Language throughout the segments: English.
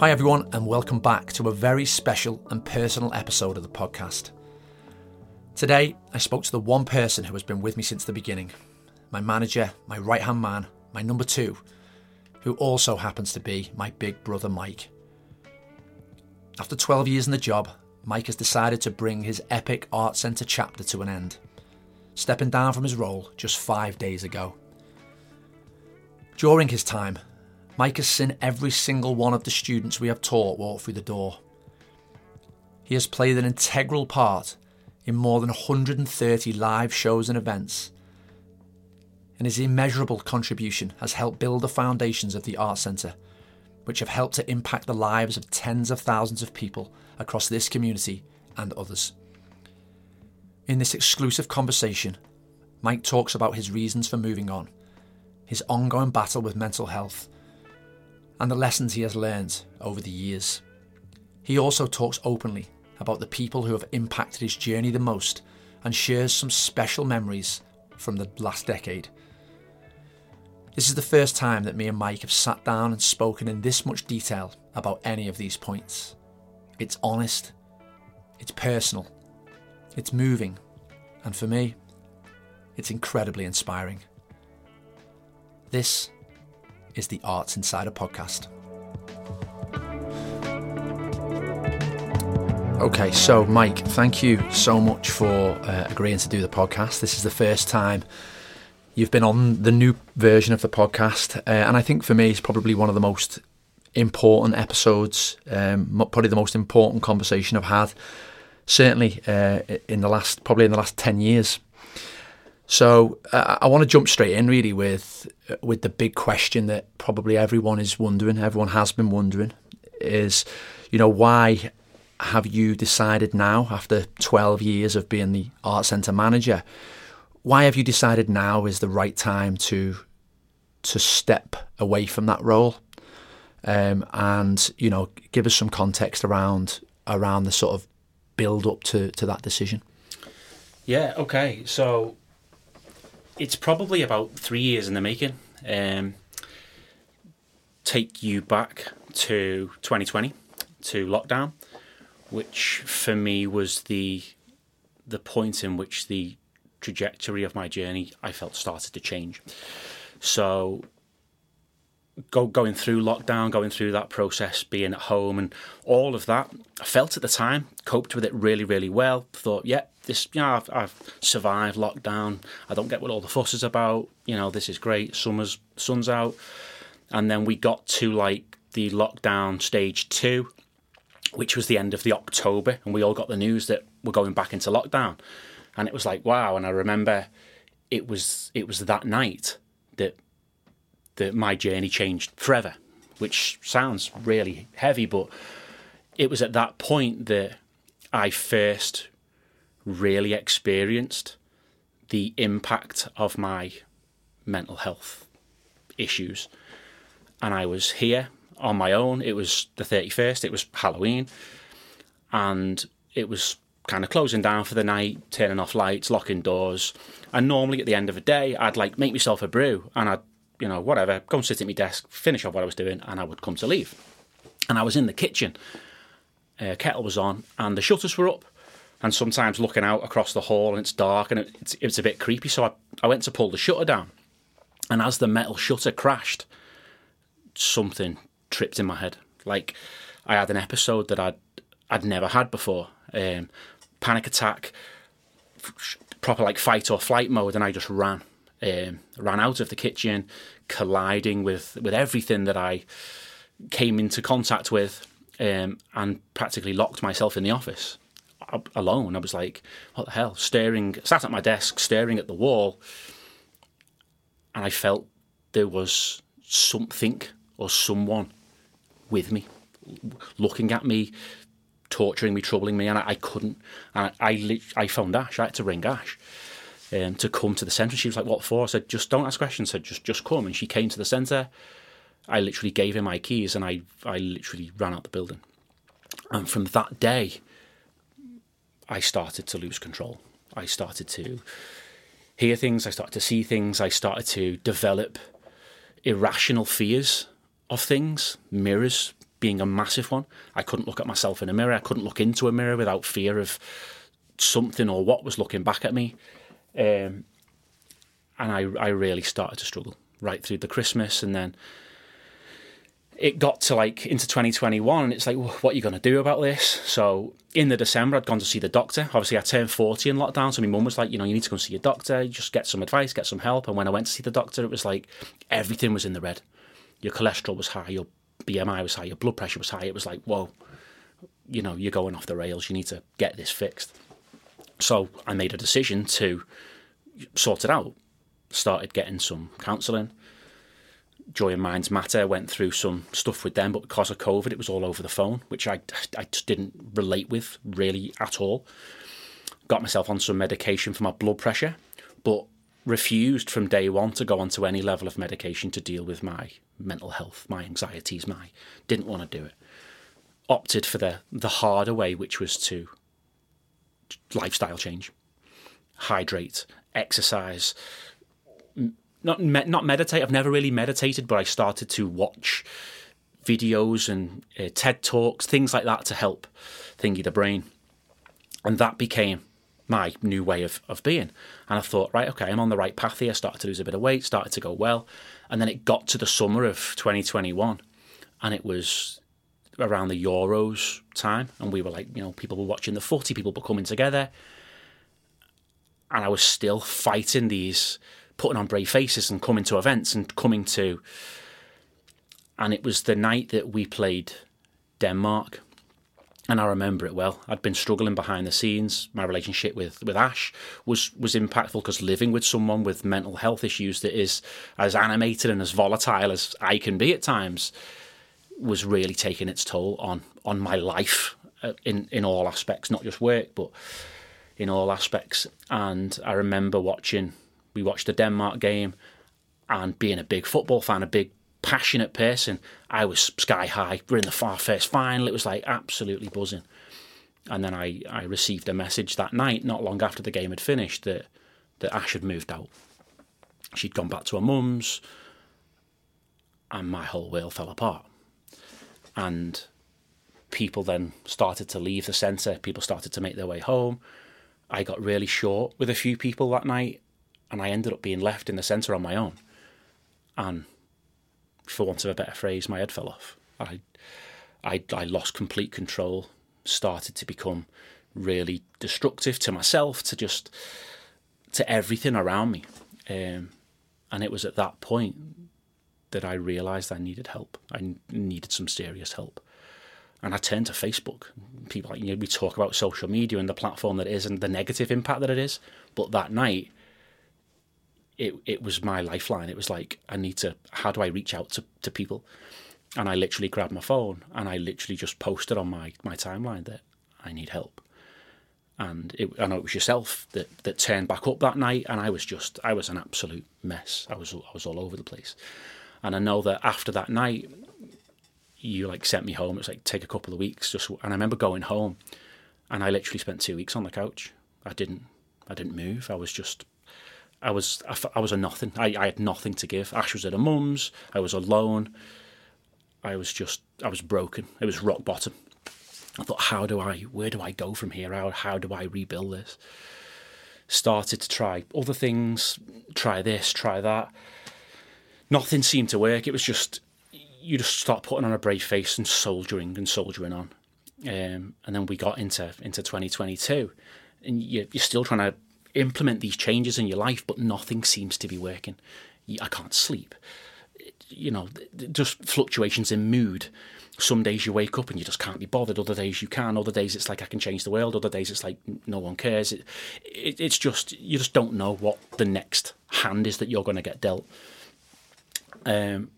Hi, everyone, and welcome back to a very special and personal episode of the podcast. Today, I spoke to the one person who has been with me since the beginning my manager, my right hand man, my number two, who also happens to be my big brother Mike. After 12 years in the job, Mike has decided to bring his epic Artz Centre chapter to an end, stepping down from his role just five days ago. During his time, Mike has seen every single one of the students we have taught walk through the door. He has played an integral part in more than 130 live shows and events, and his immeasurable contribution has helped build the foundations of the Artz Centre, which have helped to impact the lives of tens of thousands of people across this community and others. In this exclusive conversation, Mike talks about his reasons for moving on, his ongoing battle with mental health, and the lessons he has learned over the years. He also talks openly about the people who have impacted his journey the most and shares some special memories from the last decade. This is the first time that me and Mike have sat down and spoken in this much detail about any of these points. It's honest, it's personal, it's moving, and for me, it's incredibly inspiring. This is the Artz Insider podcast. Okay, so Mike, thank you so much for uh, agreeing to do the podcast. This is the first time you've been on the new version of the podcast, uh, and I think for me, it's probably one of the most important episodes, um, probably the most important conversation I've had, certainly uh, in the last, probably in the last ten years. So uh, I want to jump straight in really with with the big question that probably everyone is wondering, everyone has been wondering, is you know why have you decided now after 12 years of being the Artz Centre manager why have you decided now is the right time to to step away from that role um, and you know give us some context around around the sort of build up to to that decision yeah okay so it's probably about three years in the making. Um, take you back to 2020 to lockdown, which for me was the the point in which the trajectory of my journey I felt started to change. So go, going through lockdown, going through that process, being at home, and all of that, I felt at the time, coped with it really, really well. Thought, yeah, this, you know, I've, I've survived lockdown. I don't get what all the fuss is about. You know, this is great. Summer's sun's out, and then we got to like the lockdown stage two, which was the end of the October, and we all got the news that we're going back into lockdown, and it was like wow. And I remember it was it was that night that that my journey changed forever, which sounds really heavy, but it was at that point that I first really experienced the impact of my mental health issues. And I was here on my own. It was the 31st, it was Halloween, and it was kind of closing down for the night, turning off lights, locking doors. And normally at the end of the day, I'd like make myself a brew and I'd, you know, whatever, go sit at my desk, finish off what I was doing, and I would come to leave. And I was in the kitchen, uh, kettle was on, and the shutters were up and sometimes looking out across the hall and it's dark and it's, it's a bit creepy. So I, I went to pull the shutter down, and as the metal shutter crashed, something tripped in my head. Like I had an episode that I'd I'd never had before. Um, panic attack, proper like fight or flight mode, and I just ran, um, ran out of the kitchen, colliding with with everything that I came into contact with, um, and practically locked myself in the office alone. I was like, what the hell? Staring, sat at my desk, staring at the wall, and I felt there was something or someone with me, looking at me, torturing me, troubling me, and I, I couldn't. And I, I, I Ash. I had to ring Ash. Um, to come to the centre. She was like, "What for?" I said, "Just don't ask questions." I said, "Just, just come." And she came to the centre. I literally gave her my keys, and I, I literally ran out the building. And from that day, I started to lose control. I started to hear things, I started to see things, I started to develop irrational fears of things, mirrors being a massive one. I couldn't look at myself in a mirror, I couldn't look into a mirror without fear of something or what was looking back at me. Um, and I, I really started to struggle right through the Christmas and then it got to like into 2021 and it's like well, what are you going to do about this? So in the december i'd gone to see the doctor. Obviously i turned 40 in lockdown so my mum was like you know you need to go see your doctor just get some advice get some help. And when i went to see the doctor it was like everything was in the red. Your cholesterol was high your bmi was high your blood pressure was high. It was like whoa you know you're going off the rails. You need to get this fixed so i made a decision to sort it out started getting some counselling Joy and Minds Matter went through some stuff with them, but because of COVID, it was all over the phone, which I, I just didn't relate with really at all. Got myself on some medication for my blood pressure, but refused from day one to go onto any level of medication to deal with my mental health, my anxieties, my didn't want to do it. Opted for the the harder way, which was to lifestyle change, hydrate, exercise, not me- not meditate. I've never really meditated, but I started to watch videos and uh, TED talks, things like that, to help thingy the brain, and that became my new way of, of being. And I thought, right, okay, I'm on the right path here. I started to lose a bit of weight, started to go well, and then it got to the summer of 2021, and it was around the Euros time, and we were like, you know, people were watching the footy, people were coming together, and I was still fighting these putting on brave faces and coming to events and coming to. And it was the night that we played Denmark. And I remember it well. I'd been struggling behind the scenes. My relationship with, with Ash was was impactful because living with someone with mental health issues that is as animated and as volatile as I can be at times was really taking its toll on on my life uh, in in all aspects, not just work, but in all aspects. And I remember watching we watched the Denmark game, and being a big football fan, a big passionate person, I was sky high. We're in the far first final. It was like absolutely buzzing. And then I, I received a message that night, not long after the game had finished, that, that Ash had moved out. She'd gone back to her mum's, and my whole world fell apart. And people then started to leave the centre, people started to make their way home. I got really short with a few people that night, and I ended up being left in the centre on my own. And for want of a better phrase, my head fell off. I, I, I lost complete control, started to become really destructive to myself, to just to everything around me. Um, and it was at that point that I realised I needed help. I needed some serious help. And I turned to Facebook. People you know, we talk about social media and the platform that it is and the negative impact that it is. But that night, it it was my lifeline. It was like I need to. How do I reach out to, to people? And I literally grabbed my phone and I literally just posted on my, my timeline that I need help. And it, I know it was yourself that, that turned back up that night, and I was just I was an absolute mess. I was I was all over the place. And I know that after that night, you like sent me home. It's like take a couple of weeks just. And I remember going home, and I literally spent two weeks on the couch. I didn't I didn't move. I was just I was I, I was a nothing. I, I had nothing to give. Ash was at her mum's. I was alone. I was just I was broken. It was rock bottom. I thought, how do I? Where do I go from here? How how do I rebuild this? Started to try other things. Try this. Try that. Nothing seemed to work. It was just you just start putting on a brave face and soldiering and soldiering on. Um, and then we got into into 2022, and you, you're still trying to implement these changes in your life, but nothing seems to be working. I can't sleep. You know, just fluctuations in mood. Some days you wake up and you just can't be bothered. Other days you can. Other days it's like I can change the world. Other days it's like no one cares. It, it, it's just you just don't know what the next hand is that you're going to get dealt. Um,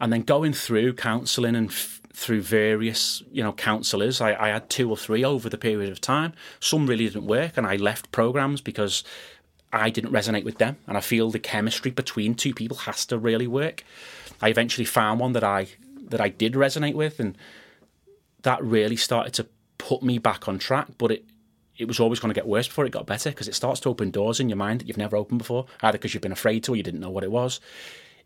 and then going through counselling and f- through various you know counsellors. I, I had two or three over the period of time. Some really didn't work, and I left programs because I didn't resonate with them. And I feel the chemistry between two people has to really work. I eventually found one that I that I did resonate with, and that really started to put me back on track. But it it was always going to get worse before it got better because it starts to open doors in your mind that you've never opened before, either because you've been afraid to or you didn't know what it was.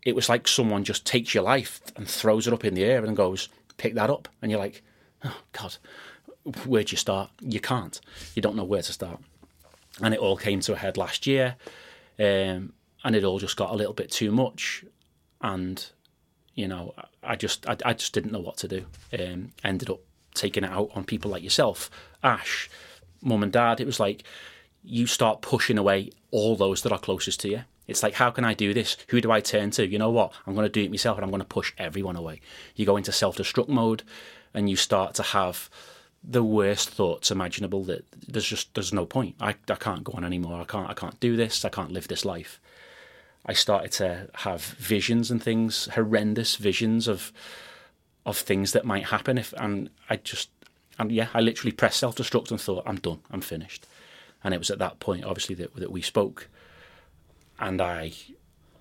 It was like someone just takes your life and throws it up in the air and goes, pick that up. And you're like, oh, God, where'd you start? You can't. You don't know where to start. And it all came to a head last year. Um, and it all just got a little bit too much. And, you know, I just I, I just didn't know what to do. Um, ended up taking it out on people like yourself, Ash, mum and dad. It was like you start pushing away all those that are closest to you. It's like, how can I do this? Who do I turn to? You know what? I'm going to do it myself and I'm going to push everyone away. You go into self destruct mode and you start to have the worst thoughts imaginable that there's just there's no point. I, I can't go on anymore. I can't I can't do this. I can't live this life. I started to have visions and things, horrendous visions of of things that might happen if and I just and yeah, I literally pressed self destruct and thought, I'm done, I'm finished. And it was at that point, obviously, that that we spoke, and I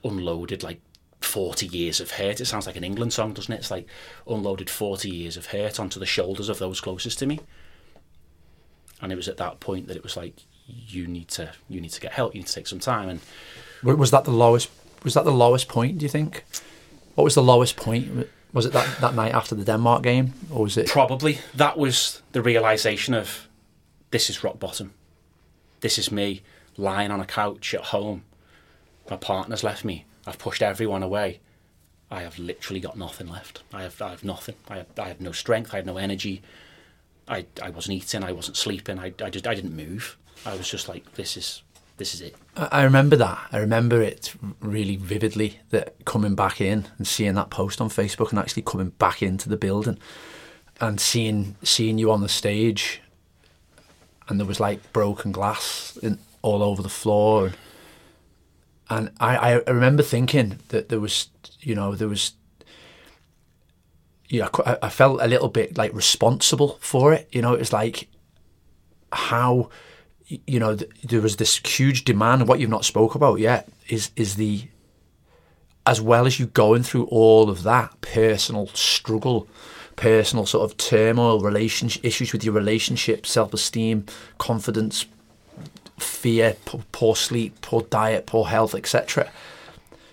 unloaded like 40 years of hurt. It sounds like an England song, doesn't it? It's like unloaded 40 years of hurt onto the shoulders of those closest to me. And it was at that point that it was like, you need to you need to get help. You need to take some time. And was that the lowest? Was that the lowest point? Do you think? What was the lowest point? Was it that, that night after the Denmark game, or was it probably that was the realization of this is rock bottom. This is me lying on a couch at home. My partner's left me. I've pushed everyone away. I have literally got nothing left. I have I have nothing. I have, I have no strength. I have no energy. I I wasn't eating. I wasn't sleeping. I I just I didn't move. I was just like this is this is it. I remember that. I remember it really vividly. That coming back in and seeing that post on Facebook and actually coming back into the building and seeing seeing you on the stage, and there was like broken glass in, all over the floor, and, and I I remember thinking that there was you know there was yeah, you know, I felt a little bit like responsible for it. You know, it was like how you know, there was this huge demand. What you've not spoke about yet is is the as well as you going through all of that personal struggle, personal sort of turmoil, relationship issues with your relationship, self esteem, confidence, fear, poor, poor sleep, poor diet, poor health, etc.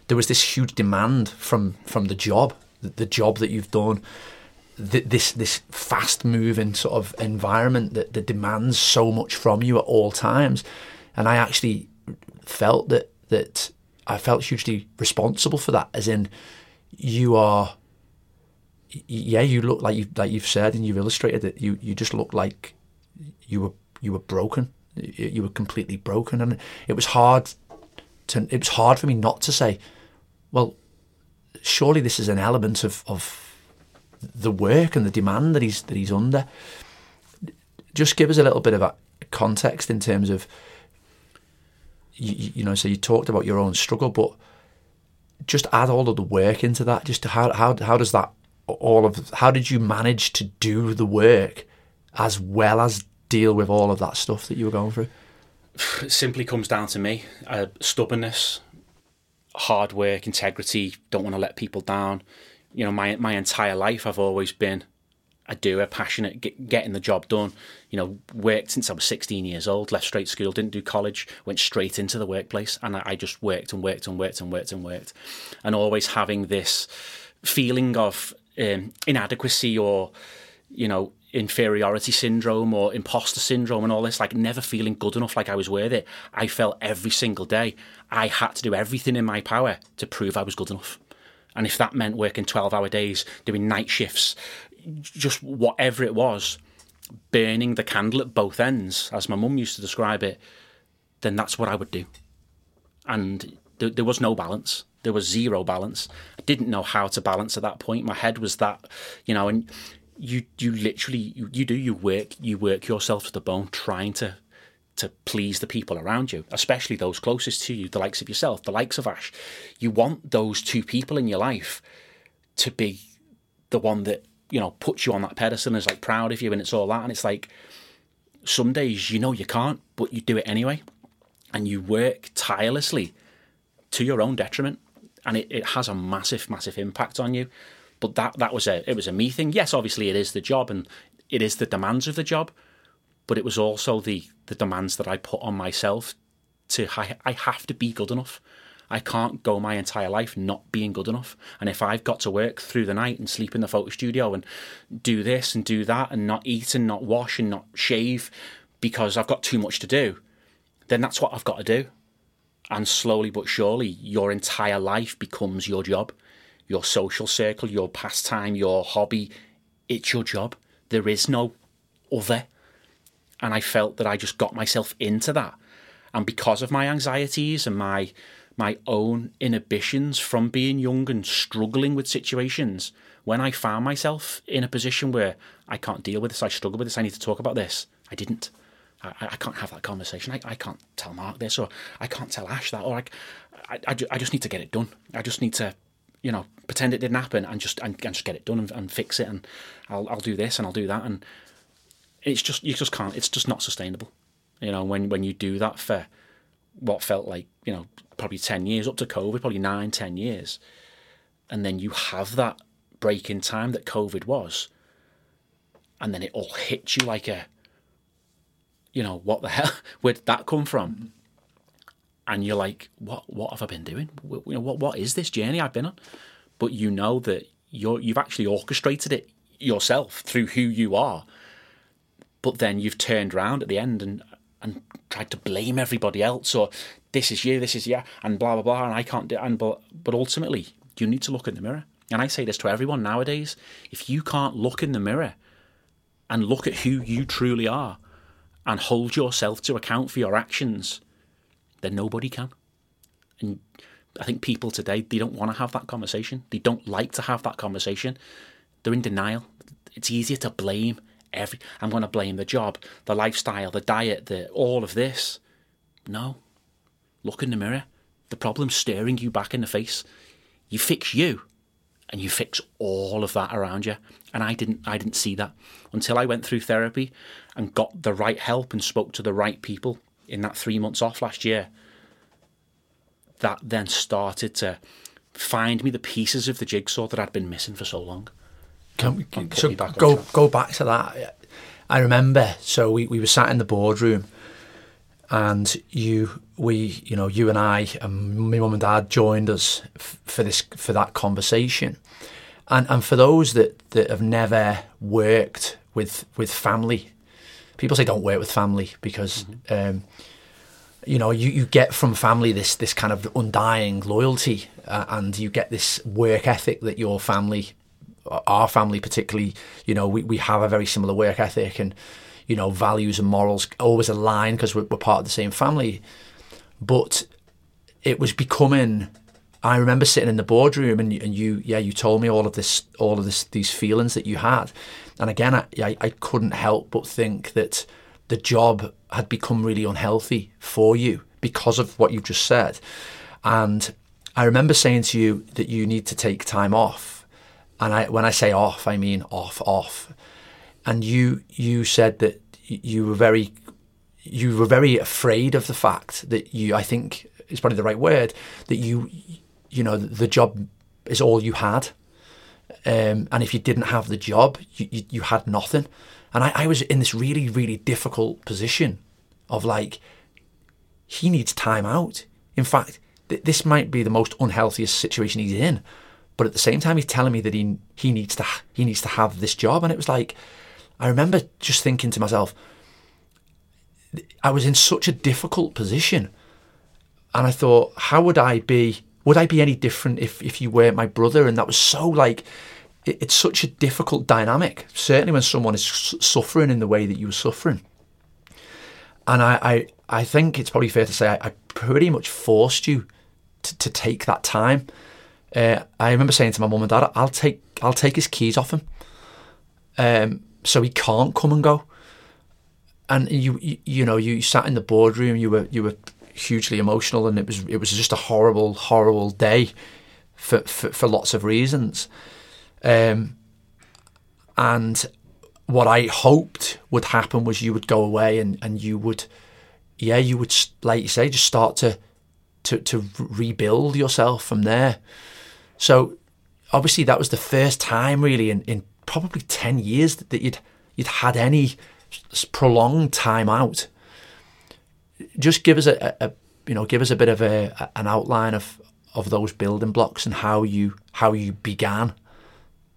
There was this huge demand from from the job, the, the job that you've done, th- this this fast moving sort of environment that, that demands so much from you at all times, and I actually felt that that I felt hugely responsible for that, as in you are. Yeah, you look like you like you've said and you've illustrated that you you just look like you were you were broken. You were completely broken, and it was hard to. It was hard for me not to say, well, surely this is an element of of the work and the demand that he's that he's under. Just give us a little bit of a context in terms of you, you know. So you talked about your own struggle, but just add all of the work into that. Just how how how does that all of how did you manage to do the work as well as deal with all of that stuff that you were going through? It simply comes down to me: uh, stubbornness, hard work, integrity. Don't want to let people down you know, my my entire life I've always been a doer, passionate, get, getting the job done. You know, worked since I was 16 years old, left straight school, didn't do college, went straight into the workplace, and I, I just worked and worked and worked and worked and worked, and always having this feeling of um, inadequacy or, you know, inferiority syndrome or imposter syndrome and all this, like never feeling good enough, like I was worth it. I felt every single day I had to do everything in my power to prove I was good enough. And if that meant working 12 hour days, doing night shifts, just whatever it was, burning the candle at both ends, as my mum used to describe it, then that's what I would do. And th- there was no balance. There was zero balance. I didn't know how to balance at that point. My head was that, you know, and you you literally you, you do you work you work yourself to the bone trying to to please the people around you, especially those closest to you, the likes of yourself, the likes of Ash. You want those two people in your life to be the one that, you know, puts you on that pedestal and is like proud of you and it's all that. And it's like some days you know you can't, but you do it anyway. And you work tirelessly to your own detriment. And it, it has a massive, massive impact on you. But that that was a it was a me thing. Yes, obviously it is the job and it is the demands of the job but it was also the the demands that I put on myself to I, I have to be good enough. I can't go my entire life not being good enough. And if I've got to work through the night and sleep in the photo studio and do this and do that and not eat and not wash and not shave because I've got too much to do, then that's what I've got to do. And slowly but surely, your entire life becomes your job, your social circle, your pastime, your hobby. It's your job. There is no other. And I felt that I just got myself into that. And because of my anxieties and my my own inhibitions from being young and struggling with situations, when I found myself in a position where I can't deal with this, I struggle with this, I need to talk about this, I didn't. I, I can't have that conversation. I, I can't tell Mark this, or I can't tell Ash that, or I, I, I, I just need to get it done. I just need to, you know, pretend it didn't happen and just and, and just get it done and, and fix it, and I'll I'll do this and I'll do that, and it's just you just can't. It's just not sustainable. You know, when when you do that for what felt like you know probably ten years up to COVID, probably nine, ten years, and then you have that break in time that COVID was, and then it all hits you like a, you know, what the hell? Where did that come from? Mm-hmm. And you're like, what? What have I been doing? What? What is this journey I've been on? But you know that you're you've actually orchestrated it yourself through who you are. But then you've turned around at the end and and tried to blame everybody else or this is you, this is yeah, and blah blah blah, and I can't do. And but but ultimately, you need to look in the mirror. And I say this to everyone nowadays: if you can't look in the mirror and look at who you truly are, and hold yourself to account for your actions, then nobody can. And I think people today they don't want to have that conversation. They don't like to have that conversation. They're in denial. It's easier to blame every. I'm going to blame the job, the lifestyle, the diet, the all of this. No, look in the mirror. The problem's staring you back in the face. You fix you, and you fix all of that around you. And I didn't. I didn't see that until I went through therapy and got the right help and spoke to the right people in that three months off last year. That then started to find me the pieces of the jigsaw that I'd been missing for so long. Can we, so back go go back to that. I remember. So we, we were sat in the boardroom, and you we you know you and I and my mum and dad joined us f- for this for that conversation, and and for those that that have never worked with with family, people say don't work with family because. Mm-hmm. Um, you know, you, you get from family this this kind of undying loyalty, uh, and you get this work ethic that your family our family particularly, you know, we, we have a very similar work ethic and, you know, values and morals always align because we're, we're part of the same family. But it was becoming. I remember sitting in the boardroom and, and you, yeah, you told me all of this, all of this, these feelings that you had, and again, I, I, I couldn't help but think that the job had become really unhealthy for you because of what you've just said, and I remember saying to you that you need to take time off. And I, when I say off, I mean off, off. And you, you said that you were very, you were very afraid of the fact that you, I think is probably the right word, that you, you know, the job is all you had. Um, and if you didn't have the job, you, you, you had nothing. And I, I was in this really, really difficult position of like, he needs time out. In fact, th- this might be the most unhealthiest situation he's in but at the same time, he's telling me that he he needs to he needs to have this job, and it was like, I remember just thinking to myself, I was in such a difficult position, and I thought, how would I be? Would I be any different if if you weren't my brother? And that was so like, it, it's such a difficult dynamic. Certainly when someone is suffering in the way that you were suffering, and I I, I think it's probably fair to say I, I pretty much forced you to, to take that time uh, I remember saying to my mum and dad, "I'll take I'll take his keys off him, um, so he can't come and go." And you, you you know you sat in the boardroom, you were you were hugely emotional, and it was it was just a horrible horrible day for for, for lots of reasons. Um, and what I hoped would happen was you would go away and, and you would, yeah, you would like you say, just start to to to rebuild yourself from there. So obviously that was the first time really in, in probably 10 years that, you'd you'd had any prolonged time out. Just give us a, a, you know give us a bit of a, an outline of of those building blocks and how you how you began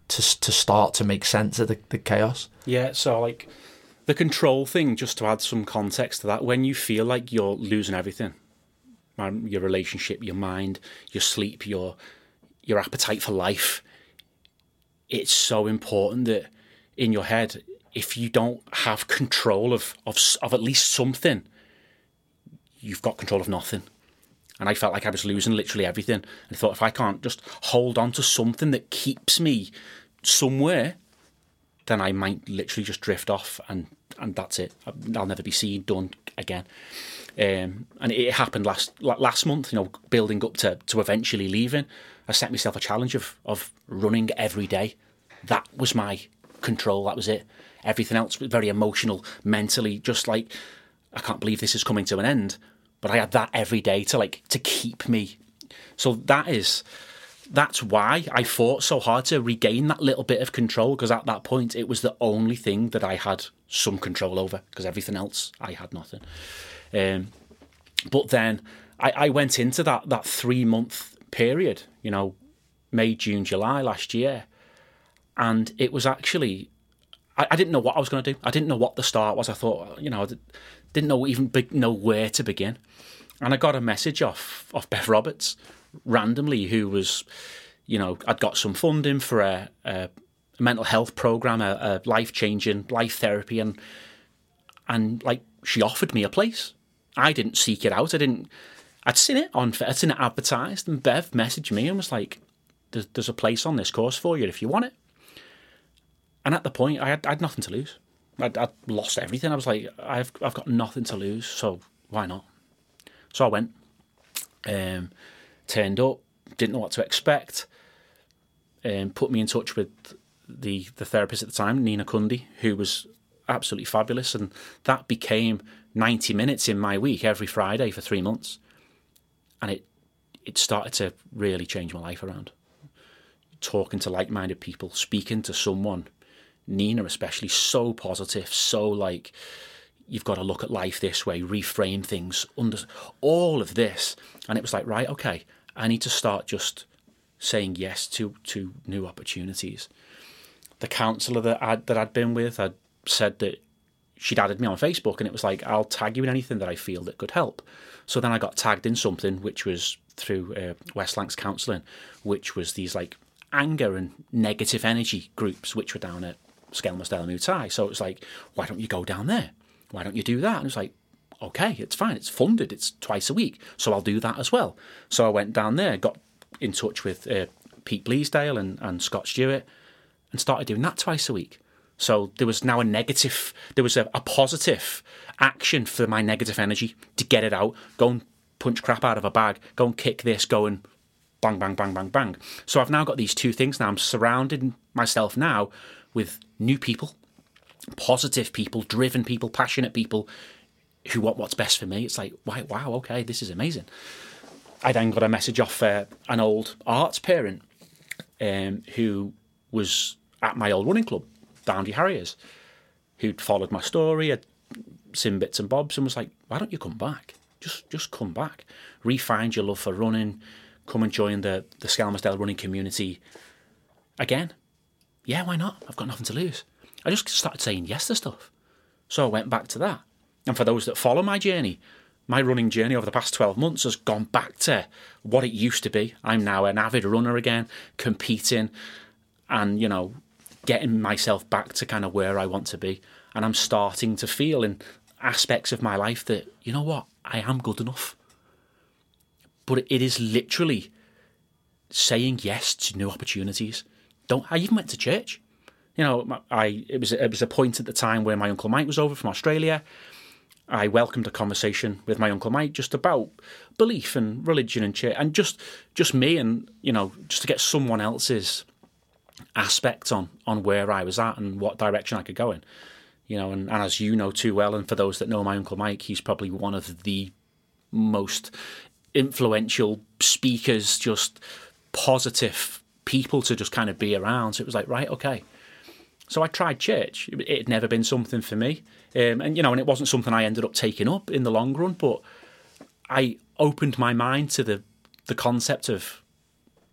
to to start to make sense of the, the chaos. Yeah, so like the control thing, just to add some context to that, when you feel like you're losing everything, your relationship, your mind, your sleep, your your appetite for life, it's so important that in your head, if you don't have control of of, of at least something, you've got control of nothing. And I felt like I was losing literally everything. And I thought if I can't just hold on to something that keeps me somewhere, then I might literally just drift off and, and that's it. I'll never be seen, done again. Um, and it happened last last month, you know, building up to, to eventually leaving. I set myself a challenge of, of running every day. That was my control, that was it. Everything else was very emotional, mentally, just like, I can't believe this is coming to an end but I had that every day to like to keep me. So that is that's why I fought so hard to regain that little bit of control because at that point it was the only thing that I had some control over because everything else I had nothing. Um, but then I, I went into that that three month period, you know, May, June, July last year, and it was actually I, I didn't know what I was going to do. I didn't know what the start was. I thought, you know, didn't know even be, know where to begin. And I got a message off off Bev Roberts randomly, who was, you know, I'd got some funding for a, a mental health program, a, a life changing life therapy, and and like she offered me a place. I didn't seek it out. I didn't. I'd seen it on. I'd seen it advertised, and Bev messaged me and was like, "There's, there's a place on this course for you if you want it." And at the point, I had, I had nothing to lose. I'd, I'd, lost everything. I was like, I've I've got nothing to lose, so why not? So I went, um, turned up, didn't know what to expect, um, put me in touch with the the therapist at the time, Nina Kundi, who was absolutely fabulous, and that became ninety minutes in my week every Friday for three months, and it it started to really change my life around. Talking to like minded people, speaking to someone Nina especially so positive, so like you've got to look at life this way, reframe things, under all of this, and it was like right, okay, I need to start just saying yes to to new opportunities. The counsellor that I'd, that I'd been with had said that she'd added me on Facebook, and it was like I'll tag you in anything that I feel that could help. So then I got tagged in something which was through uh, West Lancs Counselling, which was these like anger and negative energy groups, which were down at Skelmersdale and Moutai. So it's like, why don't you go down there? Why don't you do that? And it's like, okay, it's fine. It's funded. It's twice a week. So I'll do that as well. So I went down there, got in touch with uh, Pete Bleasdale and, and Scott Stewart and started doing that twice a week. So there was now a negative, there was a, a positive action for my negative energy to get it out, go and punch crap out of a bag, go and kick this, go and bang, bang, bang, bang, bang. So I've now got these two things now. I'm surrounding myself now with new people, positive people, driven people, passionate people who want what's best for me. It's like, wow, okay, this is amazing. I then got a message off uh, an old arts parent um, who was at my old running club, Downdy Harriers, who'd followed my story, had seen bits and bobs, and was like, "Why don't you come back? Just, just come back, refind your love for running, come and join the the Skelmersdale running community again." Yeah, why not? I've got nothing to lose. I just started saying yes to stuff. So I went back to that. And for those that follow my journey, my running journey over the past 12 months has gone back to what it used to be. I'm now an avid runner again, competing and, you know, getting myself back to kind of where I want to be. And I'm starting to feel in aspects of my life that, you know what, I am good enough. But it is literally saying yes to new opportunities don't. I even went to church. You know, I it was it was a point at the time where my uncle Mike was over from Australia. I welcomed a conversation with my uncle Mike just about belief and religion and church, and just just me and you know just to get someone else's aspect on on where I was at and what direction I could go in. You know, and, and as you know too well, and for those that know my uncle Mike, he's probably one of the most influential speakers, just positive people to just kind of be around. So it was like, right, okay, So I tried church. It had never been something for me, um, and you know, and it wasn't something I ended up taking up in the long run. But I opened my mind to the the concept of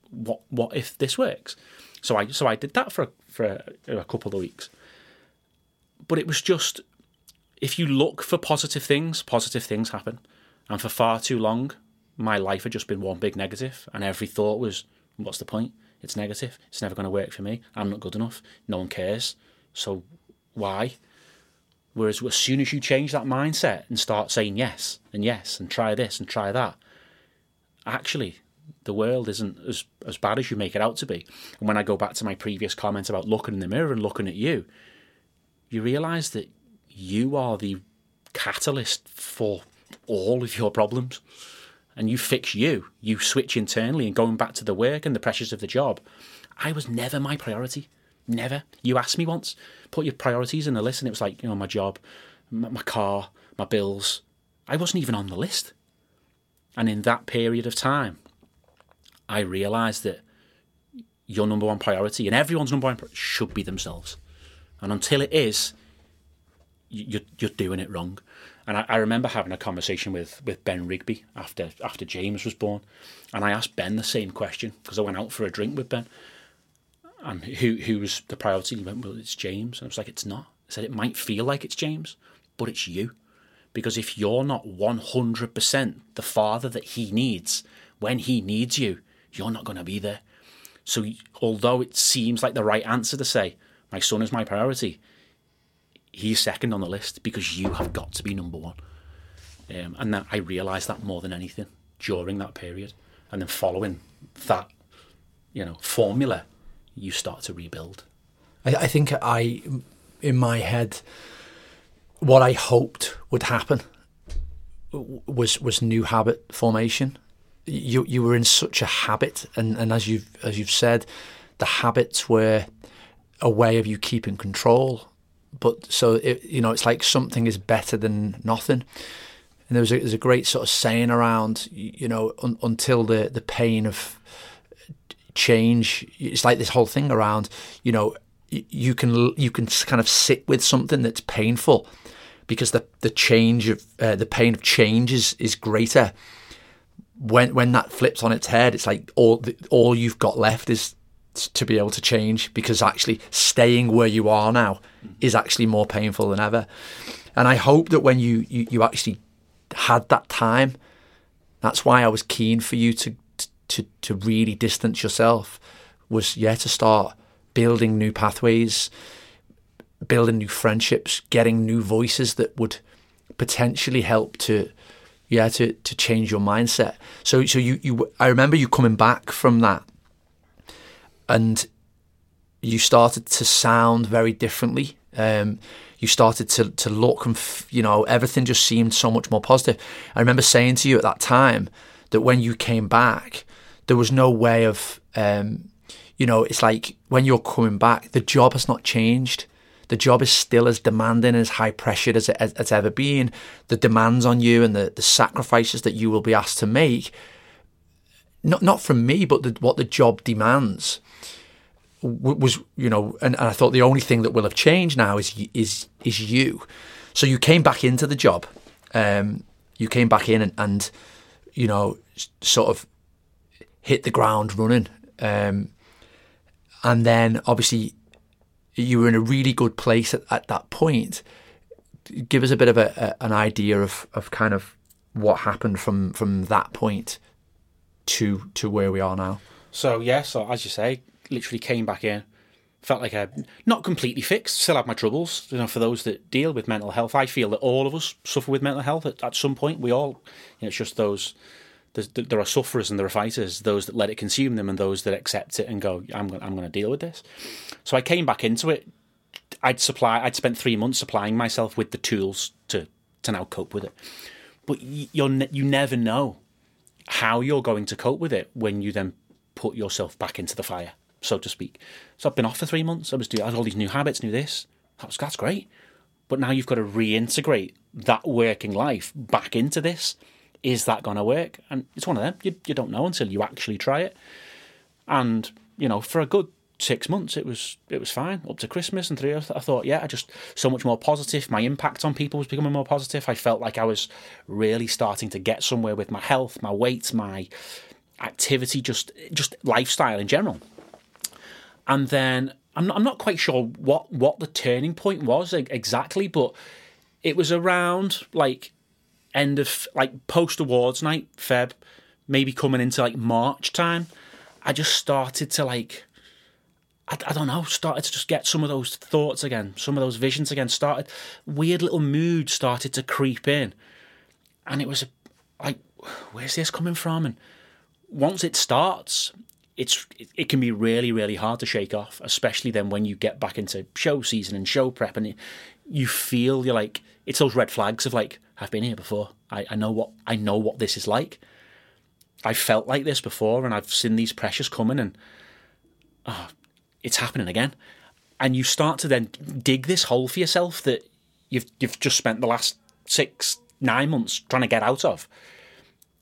what what if this works. So I so I did that for for a, a couple of weeks. But it was just if you look for positive things, positive things happen. And for far too long, my life had just been one big negative, and every thought was, "What's the point? It's negative. It's never going to work for me. I'm not good enough. No one cares. So why?" Whereas as soon as you change that mindset and start saying yes and yes and try this and try that, actually the world isn't as as bad as you make it out to be. And when I go back to my previous comment about looking in the mirror and looking at you, you realise that you are the catalyst for all of your problems. And you fix you. You switch internally and going back to the work and the pressures of the job. I was never my priority. Never. You asked me once, put your priorities in a list, and it was like, you know, my job, my, car, my bills. I wasn't even on the list. And in that period of time, I realised that your number one priority and everyone's number one should be themselves. And until it is, you're, you're doing it wrong. And I, I, remember having a conversation with, with Ben Rigby after after James was born, and I asked Ben the same question because I went out for a drink with Ben, and who who was the priority? He went, well, it's James. And I was like, it's not. I said it might feel like it's James, but it's you, because if you're not one hundred percent the father that he needs when he needs you, you're not going to be there. So although it seems like the right answer to say, my son is my priority, he's second on the list because you have got to be number one. Um, and that I realised that more than anything during that period, and then following that, you know, formula, you start to rebuild. I, I think I, in my head, what I hoped would happen was was new habit formation. You you were in such a habit, and, and as you've as you've said, the habits were a way of you keeping control but so it, you know, it's like something is better than nothing. And there's a, there's a great sort of saying around, you know, un, until the the pain of change. It's like this whole thing around, you know, you can you can kind of sit with something that's painful because the the change of uh, the pain of change is is greater. When when that flips on its head, it's like all all you've got left is to be able to change because actually staying where you are now is actually more painful than ever. And I hope that when you, you, you actually had that time, that's why I was keen for you to, to, to really distance yourself was, yeah, to start building new pathways, building new friendships, getting new voices that would potentially help to, yeah, to, to change your mindset. So, so you, you, I remember you coming back from that and you started to sound very differently. Um, you started to to look and f- you know everything just seemed so much more positive. I remember saying to you at that time that when you came back, there was no way of um, you know it's like when you're coming back, the job has not changed. The job is still as demanding, as high pressured as it has ever been. The demands on you and the, the sacrifices that you will be asked to make, not not from me, but the, what the job demands was you know, and, and I thought the only thing that will have changed now is is is you. So you came back into the job. Um, you came back in and, and you know sort of hit the ground running. Um, and then obviously you were in a really good place at, at that point. Give us a bit of a, a, an idea of, of kind of what happened from, from that point to to where we are now. So yeah, so as you say, literally came back in, felt like I not completely fixed, still have my troubles. You know, for those that deal with mental health, I feel that all of us suffer with mental health at, at some point. We all, you know, it's just those. there are sufferers and there are fighters. Those that let it consume them, and those that accept it and go, "I'm going, I'm going to deal with this." So I came back into it. I'd supply. I'd spent three months supplying myself with the tools to to now cope with it. But you're you never know how you're going to cope with it when you then put yourself back into the fire so to speak. So I've been off for three months. I was doing I had all these new habits, new this. That was, that's great. But now you've got to reintegrate that working life back into this. Is that going to work? And it's one of them. You, you don't know until you actually try it. And, you know, for a good six months, it was it was fine up to Christmas and through. I thought, yeah, I just so much more positive. My impact on people was becoming more positive. I felt like I was really starting to get somewhere with my health, my weight, my activity, just just lifestyle in general. And then I'm not, I'm not quite sure what what the turning point was exactly, but it was around like end of like post awards night, Feb, maybe coming into like March time. I just started to like I, I, don't know, started to just get some of those thoughts again, some of those visions again. Started weird little mood started to creep in, and it was like, where's this coming from? And once it starts, it's it can be really really hard to shake off, especially then when you get back into show season and show prep, and you feel you're like it's those red flags of like I've been here before. I, I know what I know what this is like. I felt like this before, and I've seen these pressures coming, and oh, it's happening again. And you start to then dig this hole for yourself that you've you've just spent the last six, nine months trying to get out of.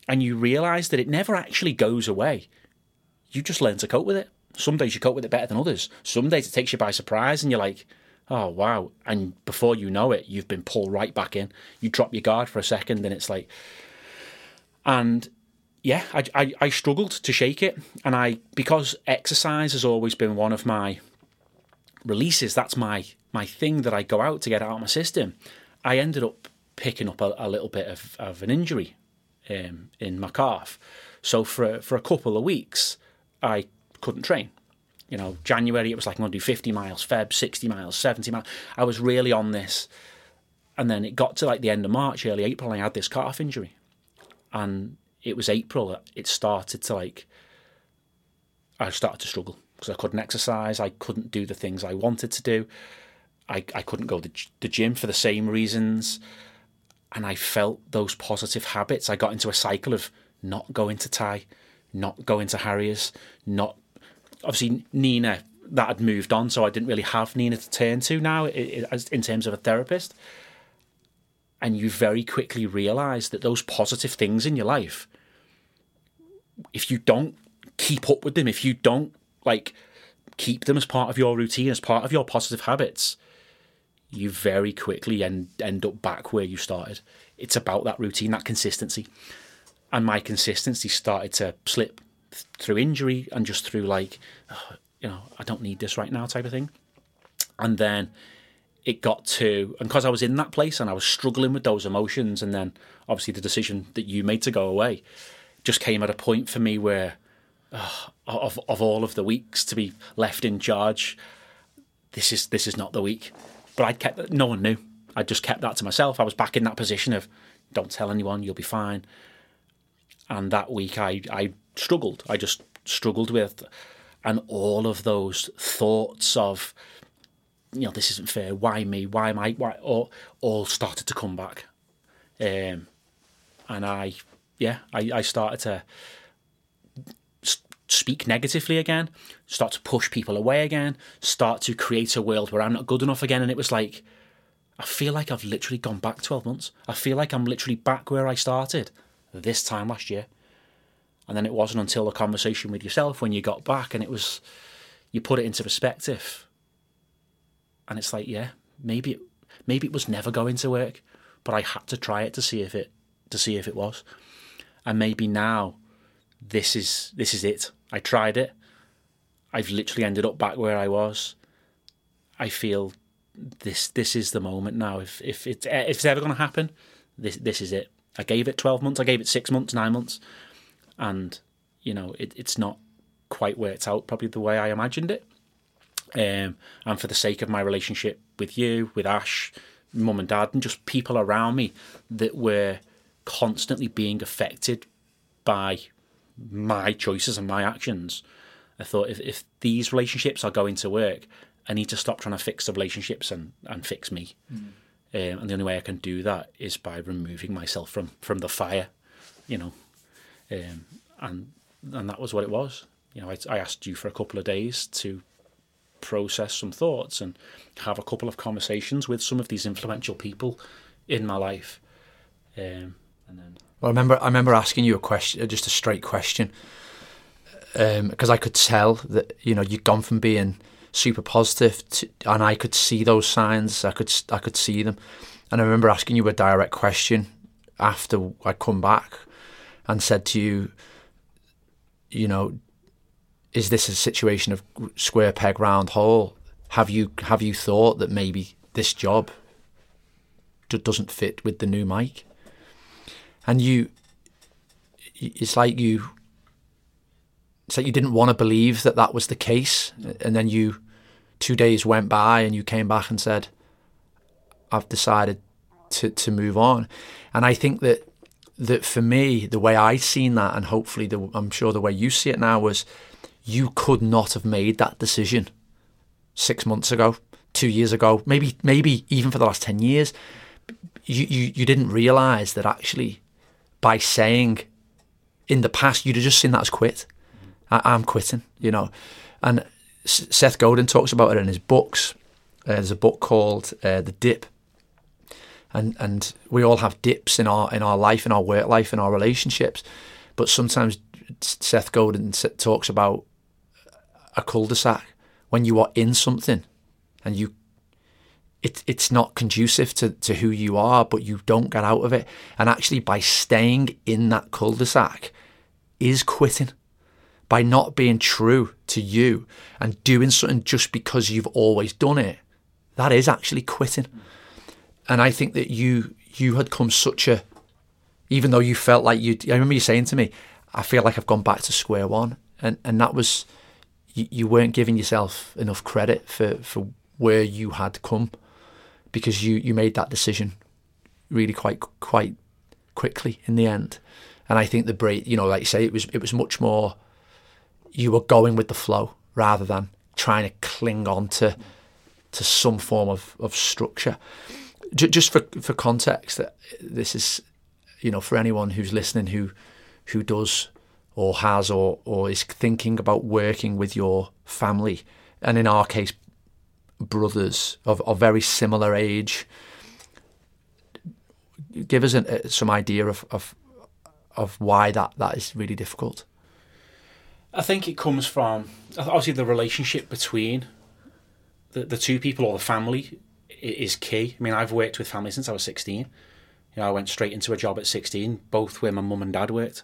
And you realise that it never actually goes away. You just learn to cope with it. Some days you cope with it better than others. Some days it takes you by surprise and you're like, oh wow. And before you know it, you've been pulled right back in. You drop your guard for a second and it's like and yeah, I, I, I, struggled to shake it. And I, because exercise has always been one of my releases, that's my, my thing that I go out to get out of my system. I ended up picking up a, a little bit of, of an injury um, in my calf. So for, for a couple of weeks, I couldn't train. You know, January it was like I'm going to do 50 miles, Feb 60 miles, 70 miles. I was really on this. And then it got to like the end of March, early April, and I had this calf injury. And it was April that it started to like I started to struggle because I couldn't exercise, I couldn't do the things I wanted to do. I, I couldn't go to the gym for the same reasons. And I felt those positive habits. I got into a cycle of not going to Thai, not going to Harriers, not obviously Nina that had moved on, so I didn't really have Nina to turn to now in terms of a therapist. And you very quickly realise that those positive things in your life if you don't keep up with them, if you don't like keep them as part of your routine, as part of your positive habits, you very quickly end end up back where you started. It's about that routine, that consistency. And my consistency started to slip through injury and just through like, oh, you know, I don't need this right now type of thing. And then it got to, and because I was in that place and I was struggling with those emotions, and then obviously the decision that you made to go away, just came at a point for me where uh, of of all of the weeks to be left in charge, this is this is not the week. But I kept no one knew. I just kept that to myself. I was back in that position of don't tell anyone, you'll be fine. And that week I I struggled. I just struggled with. And all of those thoughts of you know this isn't fair. Why me? Why am i? Why? All, all started to come back. Um, and i yeah, I, I started to speak negatively again, start to push people away again, start to create a world where I'm not good enough again. And it was like, I feel like I've literally gone back 12 months. I feel like I'm literally back where I started this time last year. And then it wasn't until the conversation with yourself when you got back and it was, you put it into perspective. And it's like, yeah, maybe it, maybe it was never going to work, but I had to try it to see if it, to see if it was and maybe now this is this is it. I tried it. I've literally ended up back where I was. I feel this this is the moment now. If if it's if it's ever going to happen, this this is it. I gave it twelve months. I gave it six months, nine months, and you know it, it's not quite worked out probably the way I imagined it. Um, and for the sake of my relationship with you, with Ash, mum and dad, and just people around me that were constantly being affected by my choices and my actions. I thought if, if these relationships are going to work, I need to stop trying to fix the relationships and, and fix me. Mm. Um, and the only way I can do that is by removing myself from, from the fire, you know. Um, and and that was what it was. You know, I, I asked you for a couple of days to process some thoughts and have a couple of conversations with some of these influential people in my life. Um, and then. Well, I remember I remember asking you a question, uh, just a straight question. because um, I could tell that you know you'd gone from being super positive to, and I could see those signs. I could I could see them, and I remember asking you a direct question after I come back and said to you, you know, is this a situation of square peg round hole? Have you have you thought that maybe this job doesn't fit with the new Mike? And you, it's like you, it's like you didn't want to believe that that was the case, and then you, two days went by, and you came back and said, "I've decided to to move on," and I think that that for me, the way I seen that, and hopefully the, I'm sure the way you see it now was you could not have made that decision six months ago, two years ago, maybe maybe even for the last ten years. You you, you didn't realise that actually by saying in the past you'd have just seen that as quit. I, am quitting, you know. And Seth Godin talks about it in his books. Uh, there's a book called uh, The Dip, and and we all have dips in our in our life, in our work life, in our relationships. But sometimes Seth Godin talks about a cul-de-sac when you are in something and you it, it's not conducive to, to who you are, but you don't get out of it. And actually, by staying in that cul de sac is quitting. By not being true to you and doing something just because you've always done it, that is actually quitting. And I think that you you had come such a, even though you felt like you, I remember you saying to me, I feel like I've gone back to square one, and and that was you, you weren't giving yourself enough credit for, for where you had come because you, you made that decision really quite quite quickly in the end. And I think the break, you know, like you say, it was it was much more you were going with the flow rather than trying to cling on to to some form of, of structure. J- just for for context, this is, you know, for anyone who's listening who who does or has or, or is thinking about working with your family, and in our case, brothers of, of very similar age, give us an, uh, some idea of, of of why that, that is really difficult. I think it comes from obviously the relationship between the, the two people or the family is key. I mean, I've worked with family since I was 16. You know, I went straight into a job at 16, both where my mum and dad worked.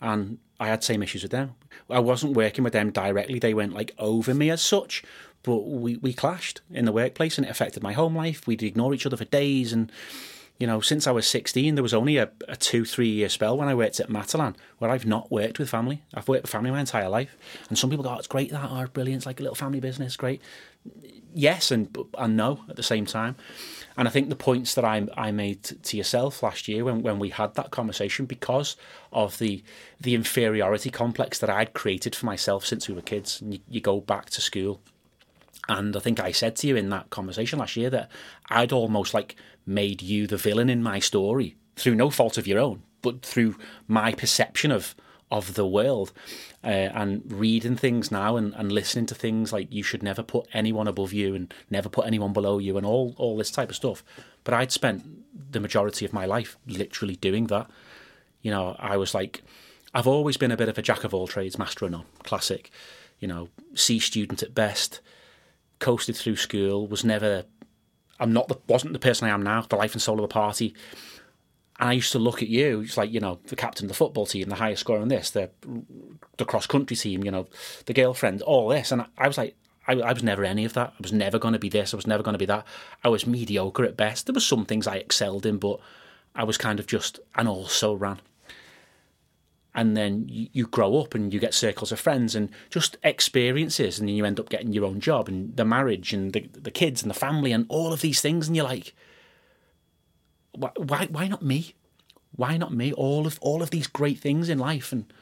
And I had same issues with them. I wasn't working with them directly; they went like over me as such. But we we clashed in the workplace, and it affected my home life. We'd ignore each other for days, and you know, since I was 16, there was only a, a two, three year spell when I worked at Matalan where I've not worked with family. I've worked with family my entire life. And some people go, oh, it's great that, oh, brilliant, it's like a little family business, great. Yes and, and no at the same time. And I think the points that I, I made to yourself last year when, when we had that conversation, because of the the inferiority complex that I'd created for myself since we were kids, and you, you go back to school. And I think I said to you in that conversation last year that I'd almost like made you the villain in my story through no fault of your own, but through my perception of of the world uh, and reading things now and, and listening to things like you should never put anyone above you and never put anyone below you and all, all this type of stuff. But I'd spent the majority of my life literally doing that. You know, I was like, I've always been a bit of a jack of all trades, master of none, classic. You know, C student at best, coasted through school, was never, I'm not the, wasn't the person I am now, the life and soul of the party and I used to look at you, it's like, you know, the captain of the football team, the highest scorer in this, the the cross country team, you know, the girlfriend, all this. And I, was like, I, I, was never any of that. I was never going to be this. I was never going to be that. I was mediocre at best. There were some things I excelled in, but I was kind of just an also ran. And then you, grow up and you get circles of friends and just experiences, and then you end up getting your own job and the marriage and the, the kids and the family and all of these things. And you're like, why, why why not me? Why not me? All of all of these great things in life and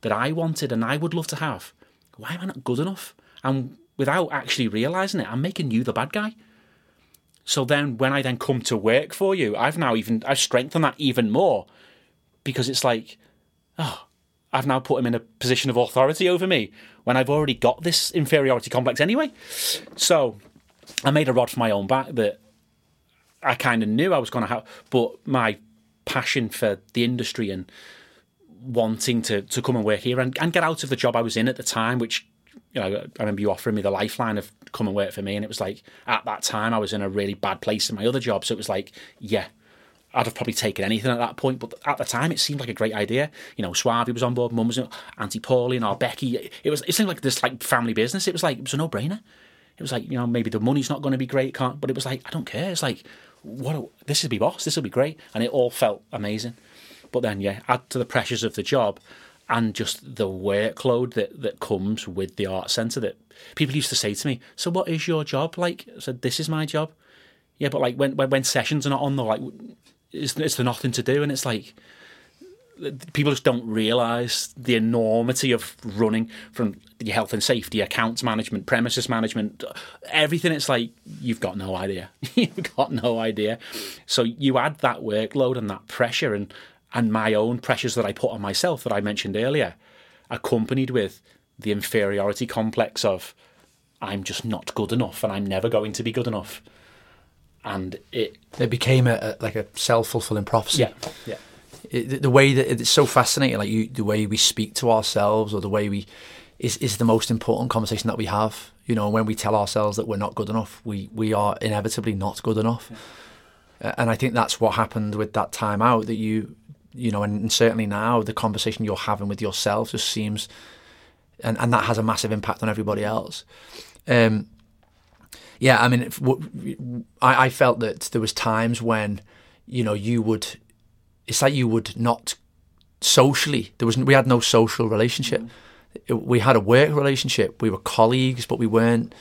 that I wanted and I would love to have. Why am I not good enough? And without actually realizing it, I'm making you the bad guy. So then when I then come to work for you, I've now even I've strengthened that even more because it's like, oh, I've now put him in a position of authority over me when I've already got this inferiority complex anyway. So I made a rod for my own back that I kind of knew I was going to have, but my passion for the industry and wanting to to come and work here and, and get out of the job I was in at the time, which you know, I remember you offering me the lifeline of come and work for me, and it was like at that time I was in a really bad place in my other job, so it was like, yeah, I'd have probably taken anything at that point, but at the time it seemed like a great idea. You know, Suave was on board, Mum was, on Auntie Pauline or Becky. It was it seemed like this like family business. It was like it was a no brainer. It was like you know maybe the money's not going to be great, can't, but it was like I don't care. It's like what a, this will be boss. This will be great, and it all felt amazing. But then yeah, add to the pressures of the job and just the workload that, that comes with the Artz Centre that people used to say to me, So what is your job? Like I said, This is my job. Yeah, but like when when, when sessions are not on, they're like is, is there nothing to do? And it's like people just don't realise the enormity of running from your health and safety, accounts management, premises management, everything. It's like you've got no idea. you've got no idea. So you add that workload and that pressure and and my own pressures that I put on myself that I mentioned earlier, accompanied with the inferiority complex of I'm just not good enough and I'm never going to be good enough. And it it became a, a like a self fulfilling prophecy. Yeah, yeah. It, the way that it's so fascinating, like you, the way we speak to ourselves, or the way we is is the most important conversation that we have. You know, when we tell ourselves that we're not good enough, we we are inevitably not good enough. Yeah. And I think that's what happened with that time out. That you you know, and, and, certainly now the conversation you're having with yourself just seems, and, and that has a massive impact on everybody else. Um, yeah, I mean, I, I felt that there was times when, you know, you would, it's like you would not socially. There was we had no social relationship. Mm-hmm. We had a work relationship. We were colleagues, but we weren't.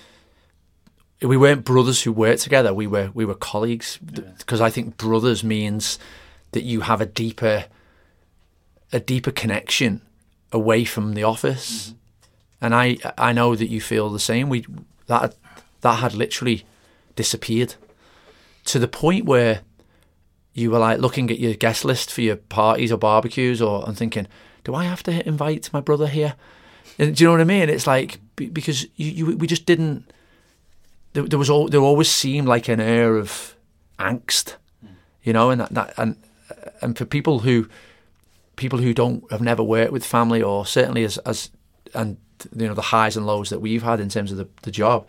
We weren't brothers who worked together. We were we were colleagues because yeah. I think brothers means that you have a deeper a deeper connection away from the office. Mm-hmm. And I I know that you feel the same. We that that had literally disappeared to the point where you were like looking at your guest list for your parties or barbecues or and thinking, do I have to invite my brother here? And, do you know what I mean? It's like because you, you we just didn't. There, there was all there always seemed like an air of angst, you know, and that, that and and for people who people who don't have never worked with family or certainly as as and you know the highs and lows that we've had in terms of the, the job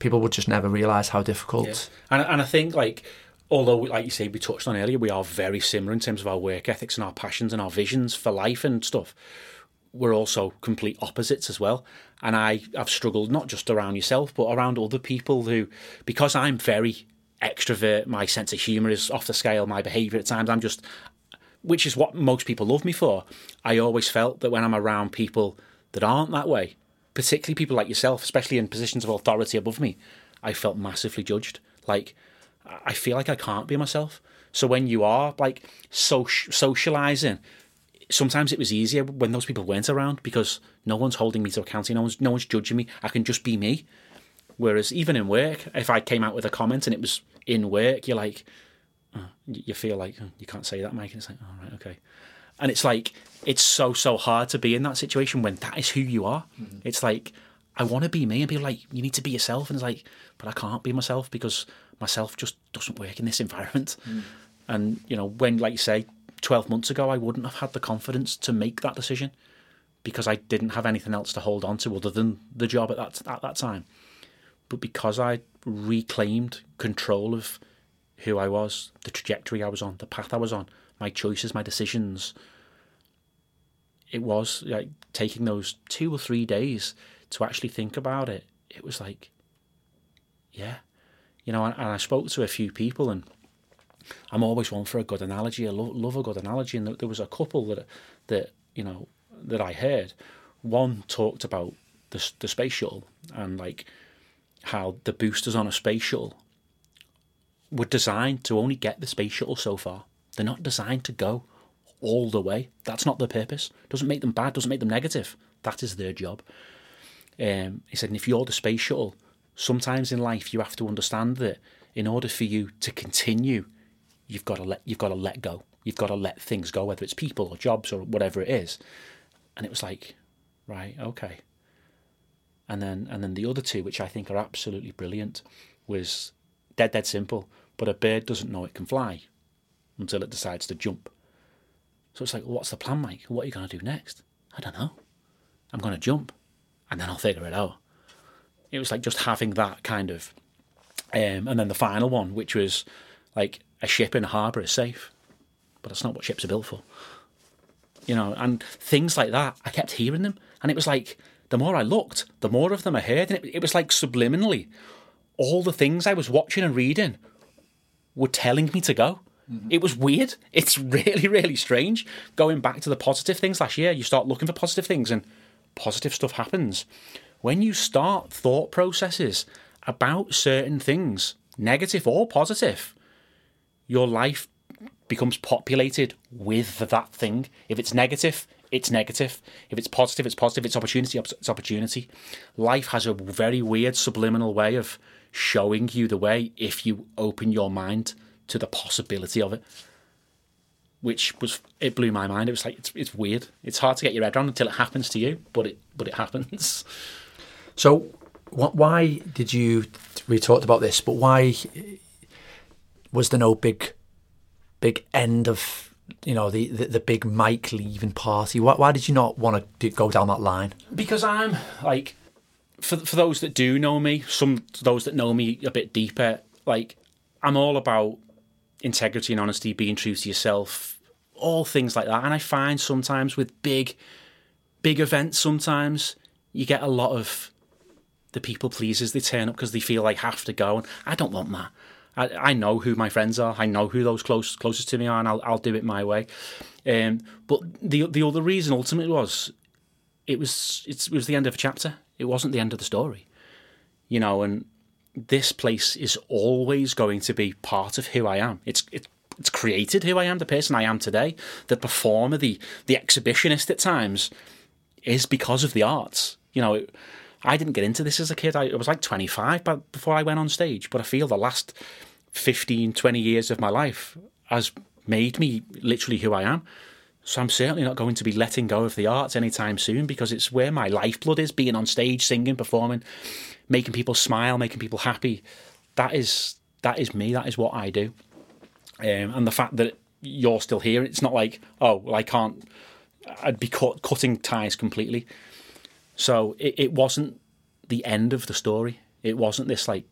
people would just never realize how difficult yeah. and, and i think like although like you say we touched on earlier we are very similar in terms of our work ethics and our passions and our visions for life and stuff we're also complete opposites as well and i have struggled not just around yourself but around other people who because i'm very extrovert. My sense of humour is off the scale. My behaviour at times, I'm just, which is what most people love me for. I always felt that when I'm around people that aren't that way, particularly people like yourself, especially in positions of authority above me, I felt massively judged. Like, I feel like I can't be myself. So when you are like so socializing, sometimes it was easier when those people weren't around because no one's holding me to account. No one's no one's judging me. I can just be me. Whereas even in work, if I came out with a comment and it was in work, you're like, oh, you feel like oh, you can't say that, Mike. And it's like, all right, okay. And it's like, it's so, so hard to be in that situation when that is who you are. Mm-hmm. It's like, I want to be me. And people like, you need to be yourself. And it's like, but I can't be myself because myself just doesn't work in this environment. Mm. And, you know, when, like you say, 12 months ago, I wouldn't have had the confidence to make that decision because I didn't have anything else to hold on to other than the job at that, at that time but because I reclaimed control of who I was, the trajectory I was on, the path I was on, my choices, my decisions, it was like taking those two or three days to actually think about it. It was like, yeah, you know, and, and I spoke to a few people, and I'm always one for a good analogy. I love, love a good analogy, and there was a couple that that you know that I heard. One talked about the the space shuttle and like how the boosters on a space shuttle were designed to only get the space shuttle so far. They're not designed to go all the way. That's not their purpose. Doesn't make them bad. Doesn't make them negative. That is their job. Um, he said, and if you're the space shuttle, sometimes in life you have to understand that in order for you to continue, you've got to let you've got to let go. You've got to let things go, whether it's people or jobs or whatever it is. And it was like, right, okay and then and then the other two, which I think are absolutely brilliant, was dead dead simple. But a bird doesn't know it can fly until it decides to jump. So it's like, what's the plan, Mike? What are you going to do next? I don't know. I'm going to jump and then I'll figure it out. It was like just having that kind of. Um, and then the final one, which was like a ship in a harbour is safe, but that's not what ships are built for. You know, and things like that, I kept hearing them. And it was like, the more I looked, the more of them I heard. And it, it was like subliminally, all the things I was watching and reading were telling me to go. Mm-hmm. It was weird. It's really, really strange. Going back to the positive things last year, you start looking for positive things and positive stuff happens. When you start thought processes about certain things, negative or positive, your life becomes populated with that thing. If it's negative, it's negative. If it's positive, it's positive. It's opportunity, it's opportunity. Life has a very weird subliminal way of showing you the way if you open your mind to the possibility of it. Which was it blew my mind. It was like it's it's weird. It's hard to get your head around until it happens to you, but it but it happens. So, what, why did you? We talked about this, but why was there no big, big end of you know the, the, the big Mike leaving party? Why, why did you not want to go down that line? Because I'm like, for for those that do know me, some those that know me a bit deeper, like I'm all about integrity and honesty, being true to yourself, all things like that. And I find sometimes with big, big events, sometimes you get a lot of the people pleasers. They turn up because they feel like have to go, and I don't want that. I, I know who my friends are. I know who those close closest to me are, and I'll I'll do it my way. Um, but the the other reason ultimately was it was it was the end of a chapter. It wasn't the end of the story, you know. And this place is always going to be part of who I am. It's it's it's created who I am, the person I am today, the performer, the the exhibitionist at times, is because of the arts. You know, I didn't get into this as a kid. I, was like 25 but before I went on stage, but I feel the last 15, 20 years of my life has made me literally who I am. So I'm certainly not going to be letting go of the arts anytime soon because it's where my lifeblood is being on stage, singing, performing, making people smile, making people happy. That is that is me. That is what I do. Um, and the fact that you're still here, it's not like oh, well, I can't. I'd be cut, cutting ties completely. So it, it wasn't the end of the story. It wasn't this like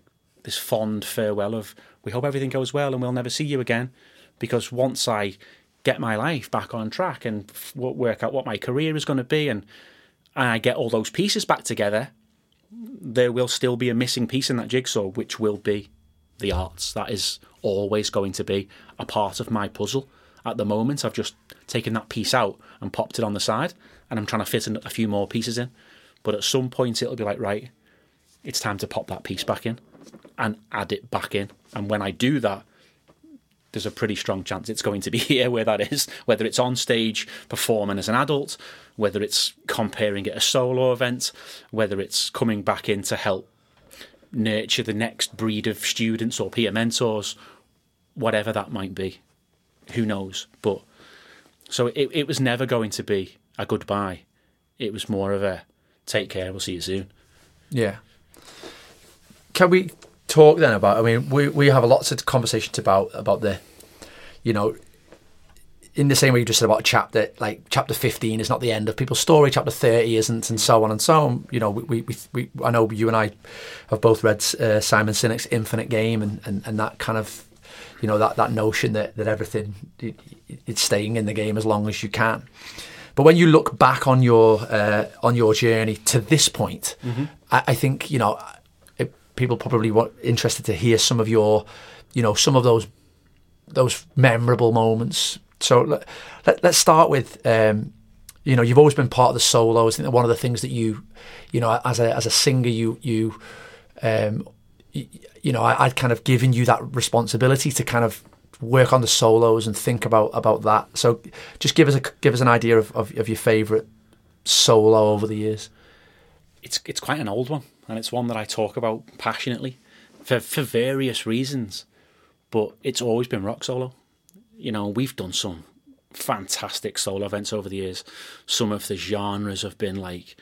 this fond farewell of we hope everything goes well and we'll never see you again. Because once I get my life back on track and work out what my career is going to be and, and I get all those pieces back together, there will still be a missing piece in that jigsaw, which will be the arts. That is always going to be a part of my puzzle. At the moment, I've just taken that piece out and popped it on the side, and I'm trying to fit a few more pieces in. But at some point, it'll be like, right, it's time to pop that piece back in and add it back in. And when I do that, there's a pretty strong chance it's going to be here where that is, whether it's on stage performing as an adult, whether it's comparing it a solo event, whether it's coming back in to help nurture the next breed of students or peer mentors, whatever that might be. Who knows? But so it, it was never going to be a goodbye. It was more of a take care. We'll see you soon. Yeah. Can we talk then about? I mean, we we have a lots of conversations about about the, you know, in the same way you just said about chapter like chapter 15 is not the end of people's story chapter 30 isn't and so on and so on you know we, we, we i know you and i have both read uh, simon sinek's infinite game and, and, and that kind of you know that, that notion that, that everything it, it's staying in the game as long as you can but when you look back on your uh, on your journey to this point, mm-hmm. I, I, think you know people probably want interested to hear some of your, you know, some of those those memorable moments. So let, let, us start with. Um, you know, you've always been part of the solos. I think that one of the things that you, you know, as a as a singer, you you, um, you, you know, I, I'd kind of given you that responsibility to kind of work on the solos and think about about that. So just give us a give us an idea of, of, of your favourite solo over the years. It's it's quite an old one, and it's one that I talk about passionately for for various reasons. But it's always been rock solo. You know, we've done some fantastic solo events over the years. Some of the genres have been like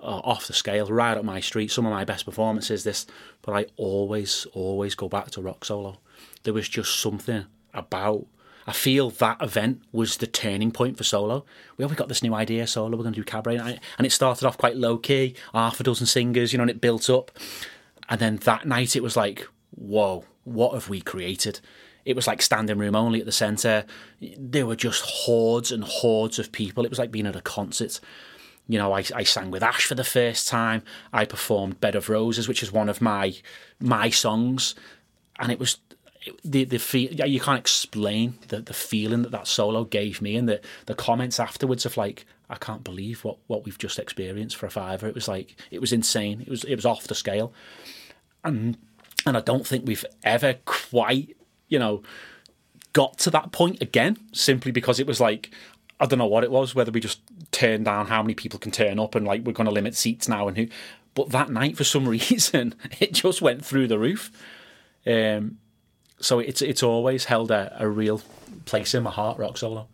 uh, off the scale, right up my street. Some of my best performances, this, but I always, always go back to rock solo. There was just something about I feel that event was the turning point for solo. We always got this new idea, solo. We're going to do cabaret, and, and it started off quite low key, half a dozen singers, you know, and it built up. And then that night, it was like, whoa, what have we created? It was like standing room only at the centre. There were just hordes and hordes of people. It was like being at a concert. You know, I, I sang with Ash for the first time. I performed Bed of Roses, which is one of my my songs, and it was the the feel you can't explain the the feeling that that solo gave me and the the comments afterwards of like I can't believe what what we've just experienced for a fiver. It was like it was insane. It was it was off the scale, and and I don't think we've ever quite you know got to that point again simply because it was like I don't know what it was whether we just turned down how many people can turn up and like we're going to limit seats now and who but that night for some reason it just went through the roof um so it's it's always held a, a real place in my heart. Rock solo.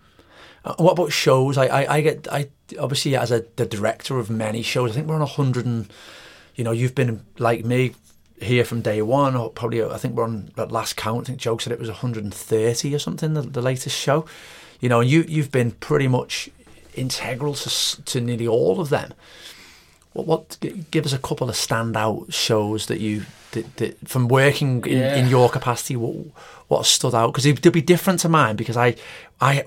Uh, what about shows? I, I, I get I obviously as a the director of many shows. I think we're on a hundred and you know you've been like me here from day one. Or probably I think we're on at last count. I think Joe said it was 130 or something. The, the latest show. You know, you you've been pretty much integral to to nearly all of them. What, what give us a couple of standout shows that you that, that from working in, yeah. in, your capacity, what, what stood out? Because it'll be different to mine because I, I,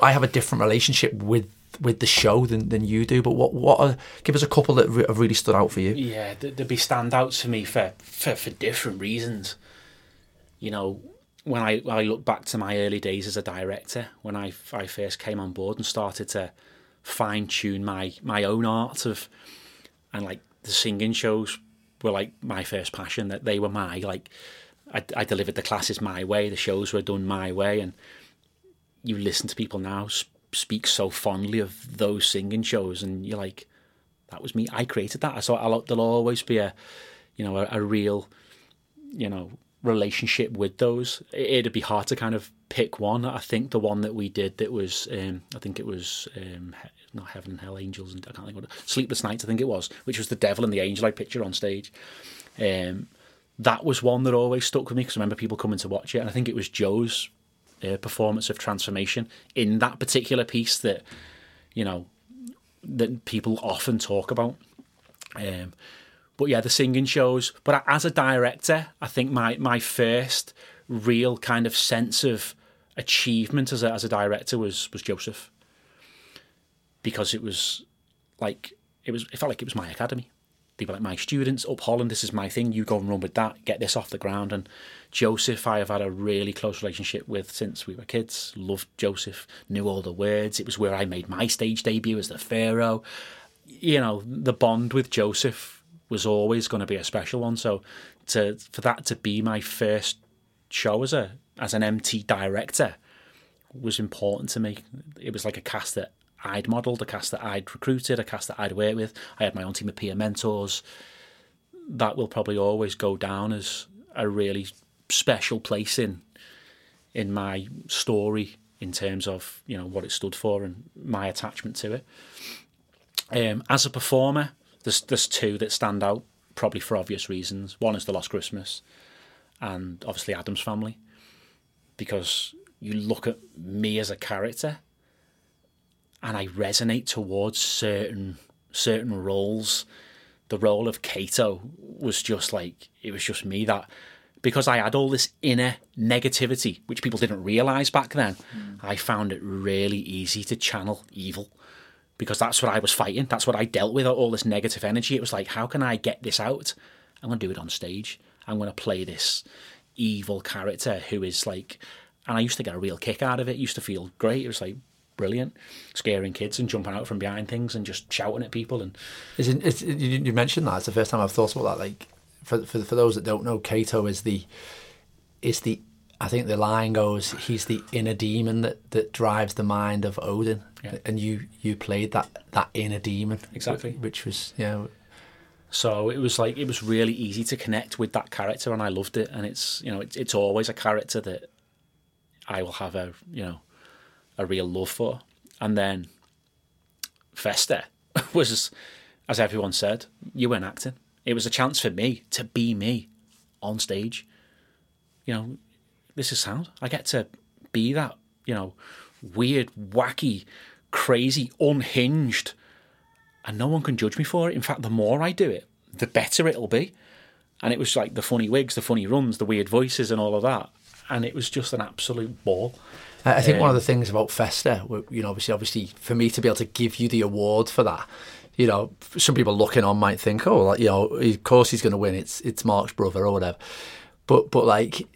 I have a different relationship with with the show than, than you do. But what what are, give us a couple that have really stood out for you? Yeah, there'd be standouts for me for, for for different reasons. You know, when I when I look back to my early days as a director, when I I first came on board and started to fine tune my my own art of and like the singing shows were like my first passion. That they were my like, I, I delivered the classes my way. The shows were done my way, and you listen to people now speak so fondly of those singing shows, and you're like, that was me. I created that. So I'll, there'll always be a, you know, a, a real, you know, relationship with those. It'd be hard to kind of pick one. I think the one that we did that was, um, I think it was um, not Heaven and Hell Angels, and I can't think what Sleepless Nights, I think it was, which was the devil and the angel I picture on stage. Um, that was one that always stuck with me because I remember people coming to watch it, and I think it was Joe's uh, performance of transformation in that particular piece that you know that people often talk about. Um, but yeah, the singing shows. But as a director, I think my my first real kind of sense of achievement as a, as a director was was Joseph because it was like it was it felt like it was my academy. They were like my students up Holland. This is my thing. You go and run with that. Get this off the ground. And Joseph, I have had a really close relationship with since we were kids. Loved Joseph. Knew all the words. It was where I made my stage debut as the Pharaoh. You know, the bond with Joseph was always going to be a special one. So to for that to be my first show as a as an MT director was important to me. It was like a cast that I'd modelled, a cast that I'd recruited, a cast that I'd worked with. I had my own team of peer mentors. That will probably always go down as a really special place in in my story in terms of you know what it stood for and my attachment to it. Um, as a performer, there's there's two that stand out probably for obvious reasons. One is the Lost Christmas, and obviously Addams Family, because you look at me as a character and I resonate towards certain certain roles. The role of Kato was just like it was just me that because I had all this inner negativity, which people didn't realize back then. Mm. I found it really easy to channel evil because that's what I was fighting. That's what I dealt with. All this negative energy. It was like, how can I get this out? I'm going to do it on stage. I'm going to play this evil character who is like, and I used to get a real kick out of it. it used to feel great. It was like brilliant, scaring kids and jumping out from behind things and just shouting at people. And is it, it's, you mentioned that it's the first time I've thought about that. Like for for for those that don't know, Kato is the is the I think the line goes, he's the inner demon that, that drives the mind of Odin, yeah. and you you played that that inner demon exactly, which was yeah. So it was like it was really easy to connect with that character, and I loved it. And it's you know it's it's always a character that I will have a you know a real love for. And then Fester was, as everyone said, you weren't acting. It was a chance for me to be me on stage. You know, this is sound. I get to be that you know, weird, wacky, crazy, unhinged, and no one can judge me for it. In fact, the more I do it, the better it'll be. And it was like the funny wigs, the funny runs, the weird voices, and all of that. And it was just an absolute ball. I think um, one of the things about Fester, you know, obviously, obviously, for me to be able to give you the award for that, you know, some people looking on might think, oh, like, you know, of course he's going to win. It's it's Mark's brother or whatever. But but like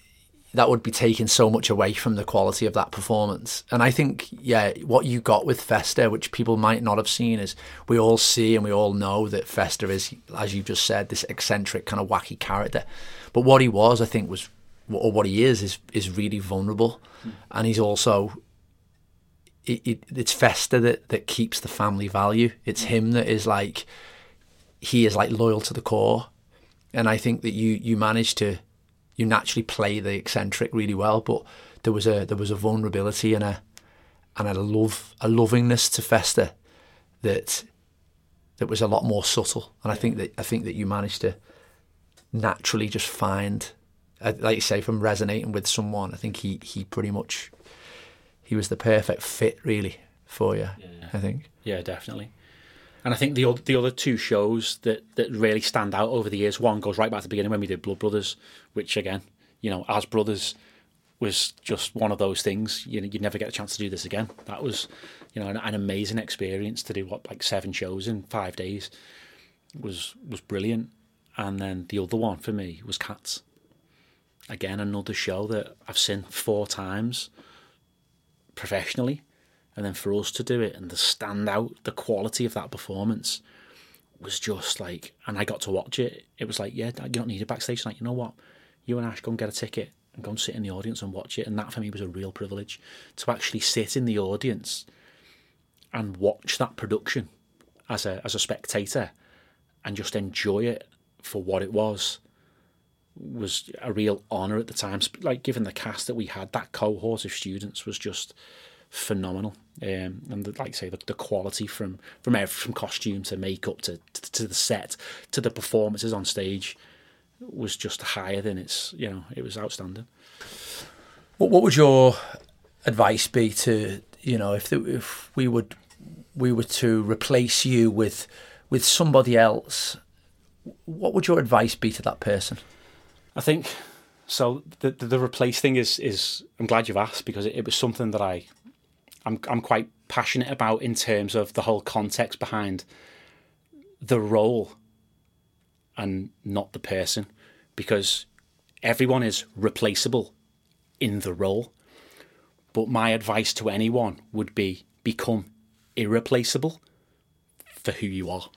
that would be taking so much away from the quality of that performance. And I think, yeah, what you got with Fester, which people might not have seen, is we all see and we all know that Fester is, as you just said, this eccentric kind of wacky character. But what he was, I think, was or what he is, is is really vulnerable, mm. and he's also. It, it, it's Fester that, that keeps the family value. It's him that is like, he is like loyal to the core, and I think that you you manage to you naturally play the eccentric really well, but there was a there was a vulnerability and a and a love a lovingness to Fester that that was a lot more subtle. And I think that I think that you managed to naturally just find, Uh, like you say, from resonating with someone. I think he he pretty much he was the perfect fit really for you. Yeah. I think. Yeah, definitely. And I think the the other two shows that, that really stand out over the years, one goes right back to the beginning when we did Blood Brothers, which again, you know, as brothers was just one of those things. You know, you'd never get a chance to do this again. That was, you know, an, an amazing experience to do what like seven shows in five days was was brilliant. And then the other one for me was Cats. Again, another show that I've seen four times professionally and then for us to do it and the stand out, the quality of that performance was just like, and I got to watch it. It was like, yeah, you don't need a backstage. Like, you know what? You and Ash go and get a ticket and go and sit in the audience and watch it. And that for me was a real privilege to actually sit in the audience and watch that production as a as a spectator and just enjoy it for what it was was a real honour at the time. Like given the cast that we had, that cohort of students was just phenomenal. Um, and the, like I say, the, the quality from from every, from costume to makeup to, to, to the set to the performances on stage was just higher than its. You know, it was outstanding. What What would your advice be to you know if the, if we would we were to replace you with with somebody else? What would your advice be to that person? I think so. The the, the replace thing is is I'm glad you've asked because it, it was something that I I'm I'm quite passionate about in terms of the whole context behind the role and not the person because everyone is replaceable in the role but my advice to anyone would be become irreplaceable for who you are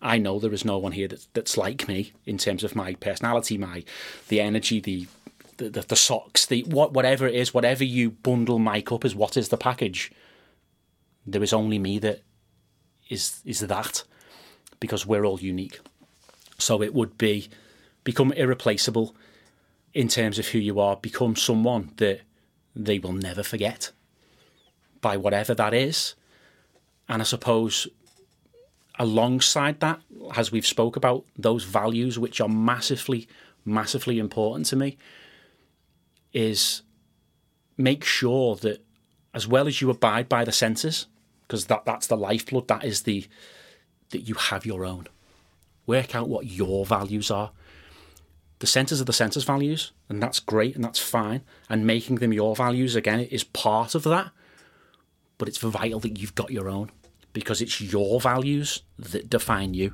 I know there is no one here that's, that's like me in terms of my personality, my the energy, the the, the, the socks, the what whatever it is, whatever you bundle Mike up as what is the package. There is only me that is is that because we're all unique. So it would be become irreplaceable in terms of who you are, become someone that they will never forget by whatever that is. And I suppose alongside that, as we've spoke about, those values which are massively, massively important to me, is make sure that as well as you abide by the senses, because that, that's the lifeblood, that is the that you have your own. Work out what your values are. The senses are the senses values, and that's great and that's fine. And making them your values again is part of that. But it's vital that you've got your own because it's your values that define you.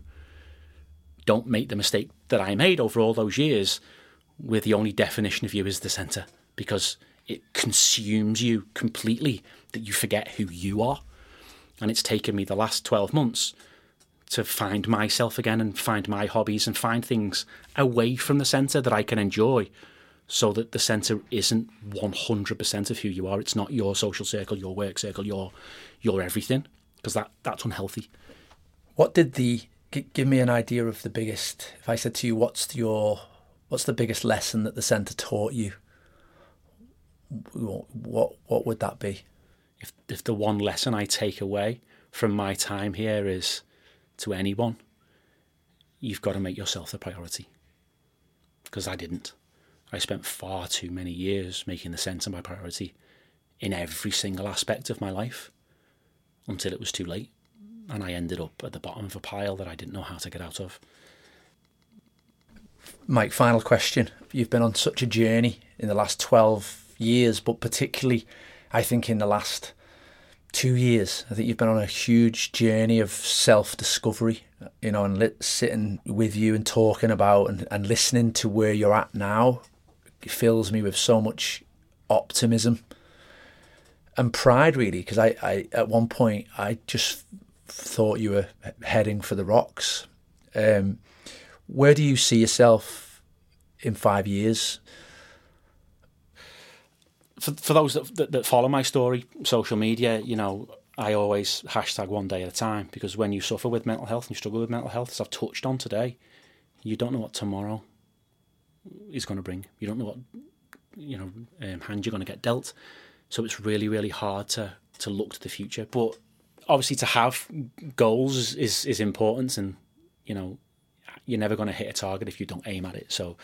Don't make the mistake that I made over all those years where the only definition of you is the centre because it consumes you completely that you forget who you are. And it's taken me the last 12 months to find myself again and find my hobbies and find things away from the centre that I can enjoy so that the centre isn't 100% of who you are. It's not your social circle, your work circle, your, your everything because that, that's unhealthy. What did the, give me an idea of the biggest, if I said to you, what's your what's the biggest lesson that the centre taught you? What what would that be? If if the one lesson I take away from my time here is to anyone, you've got to make yourself the priority. Because I didn't. I spent far too many years making the centre my priority in every single aspect of my life until it was too late. And I ended up at the bottom of a pile that I didn't know how to get out of. Mike, final question. You've been on such a journey in the last 12 years, but particularly, I think, in the last two years. I think you've been on a huge journey of self discovery, you know, and lit, sitting with you and talking about and, and listening to where you're at now fills me with so much optimism and pride, really. Because I, I, at one point, I just thought you were heading for the rocks. Um, where do you see yourself in five years? For, for those that, that, that follow my story, social media, you know, I always hashtag one day at a time because when you suffer with mental health and you struggle with mental health, as I've touched on today, you don't know what tomorrow is going to bring. You don't know what you know um, hand you're going to get dealt. So it's really, really hard to to look to the future. But obviously, to have goals is is, important, and you know you're never going to hit a target if you don't aim at it. So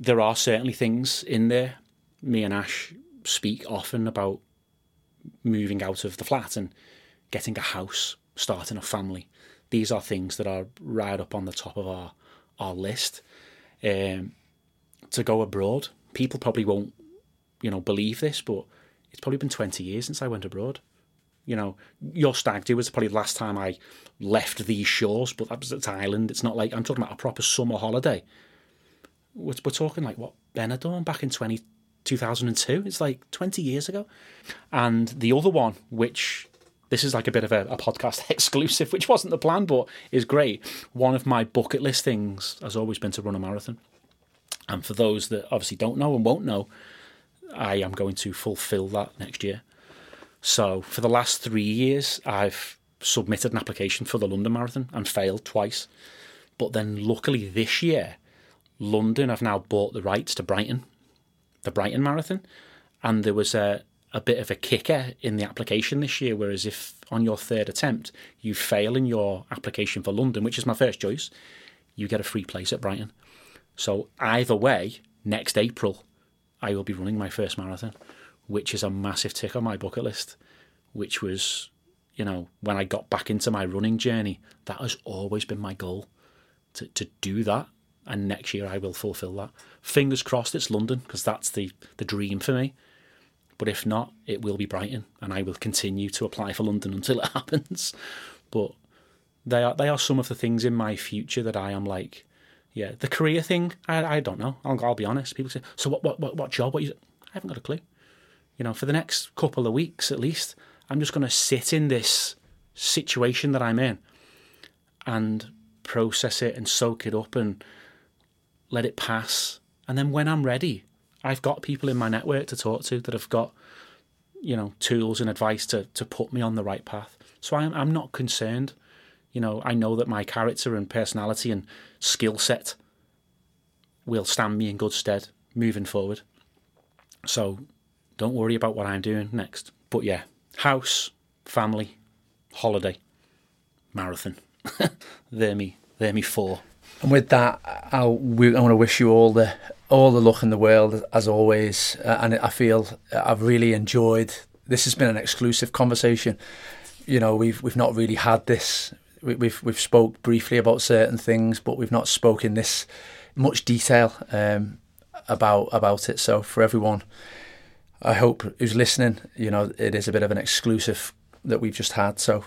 there are certainly things in there. Me and Ash speak often about moving out of the flat and getting a house, starting a family. These are things that are right up on the top of our our list. Um, to go abroad, people probably won't, you know, believe this, but it's probably been 20 years since I went abroad. You know, your stag do was probably the last time I left these shores, but that was at Thailand. It's not like I'm talking about a proper summer holiday. We're, we're talking like what Benidorm back in 20, 2002. It's like 20 years ago. And the other one, which this is like a bit of a, a, podcast exclusive, which wasn't the plan, but is great. One of my bucket list things has always been to run a marathon. And for those that obviously don't know and won't know, I am going to fulfill that next year. So for the last three years, I've submitted an application for the London Marathon and failed twice. But then luckily this year, London have now bought the rights to Brighton, the Brighton Marathon. And there was a, a bit of a kicker in the application this year. Whereas if on your third attempt you fail in your application for London, which is my first choice, you get a free place at Brighton. So either way, next April, I will be running my first marathon, which is a massive tick on my bucket list. Which was, you know, when I got back into my running journey, that has always been my goal to, to do that. And next year I will fulfill that. Fingers crossed it's London because that's the, the dream for me. But if not, it will be Brighton, and I will continue to apply for London until it happens. But they are they are some of the things in my future that I am like, yeah, the career thing, I, I don't know. I'll, I'll be honest. People say, so what, what, what, what job? What you, I haven't got a clue. You know, for the next couple of weeks at least, I'm just going to sit in this situation that I'm in and process it and soak it up and let it pass. And then when I'm ready, I've got people in my network to talk to that have got, you know, tools and advice to, to put me on the right path. So I'm, I'm not concerned you know, I know that my character and personality and skill set will stand me in good stead moving forward. So don't worry about what I'm doing next. But yeah, house, family, holiday, marathon. they're me. They're me four. And with that, I, want to wish you all the all the luck in the world as always. Uh, and I feel I've really enjoyed. This has been an exclusive conversation. You know, we've we've not really had this we, we've we've spoke briefly about certain things, but we've not spoken this much detail um, about about it. So for everyone, I hope who's listening, you know, it is a bit of an exclusive that we've just had. So,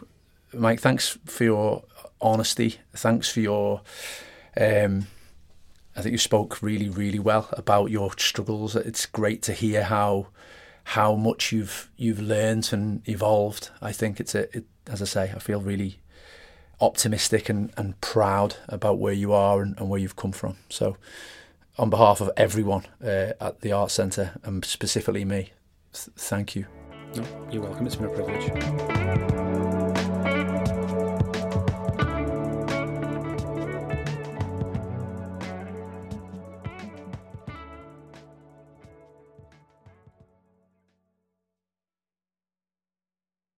Mike, thanks for your honesty. Thanks for your. Um, I think you spoke really, really well about your struggles. It's great to hear how how much you've you've learned and evolved. I think it's a, it, as I say, I feel really optimistic and, and proud about where you are and, and where you've come from. So, on behalf of everyone uh, at the Artz Centre and specifically me, th- thank you. No, you're welcome. It's been a privilege.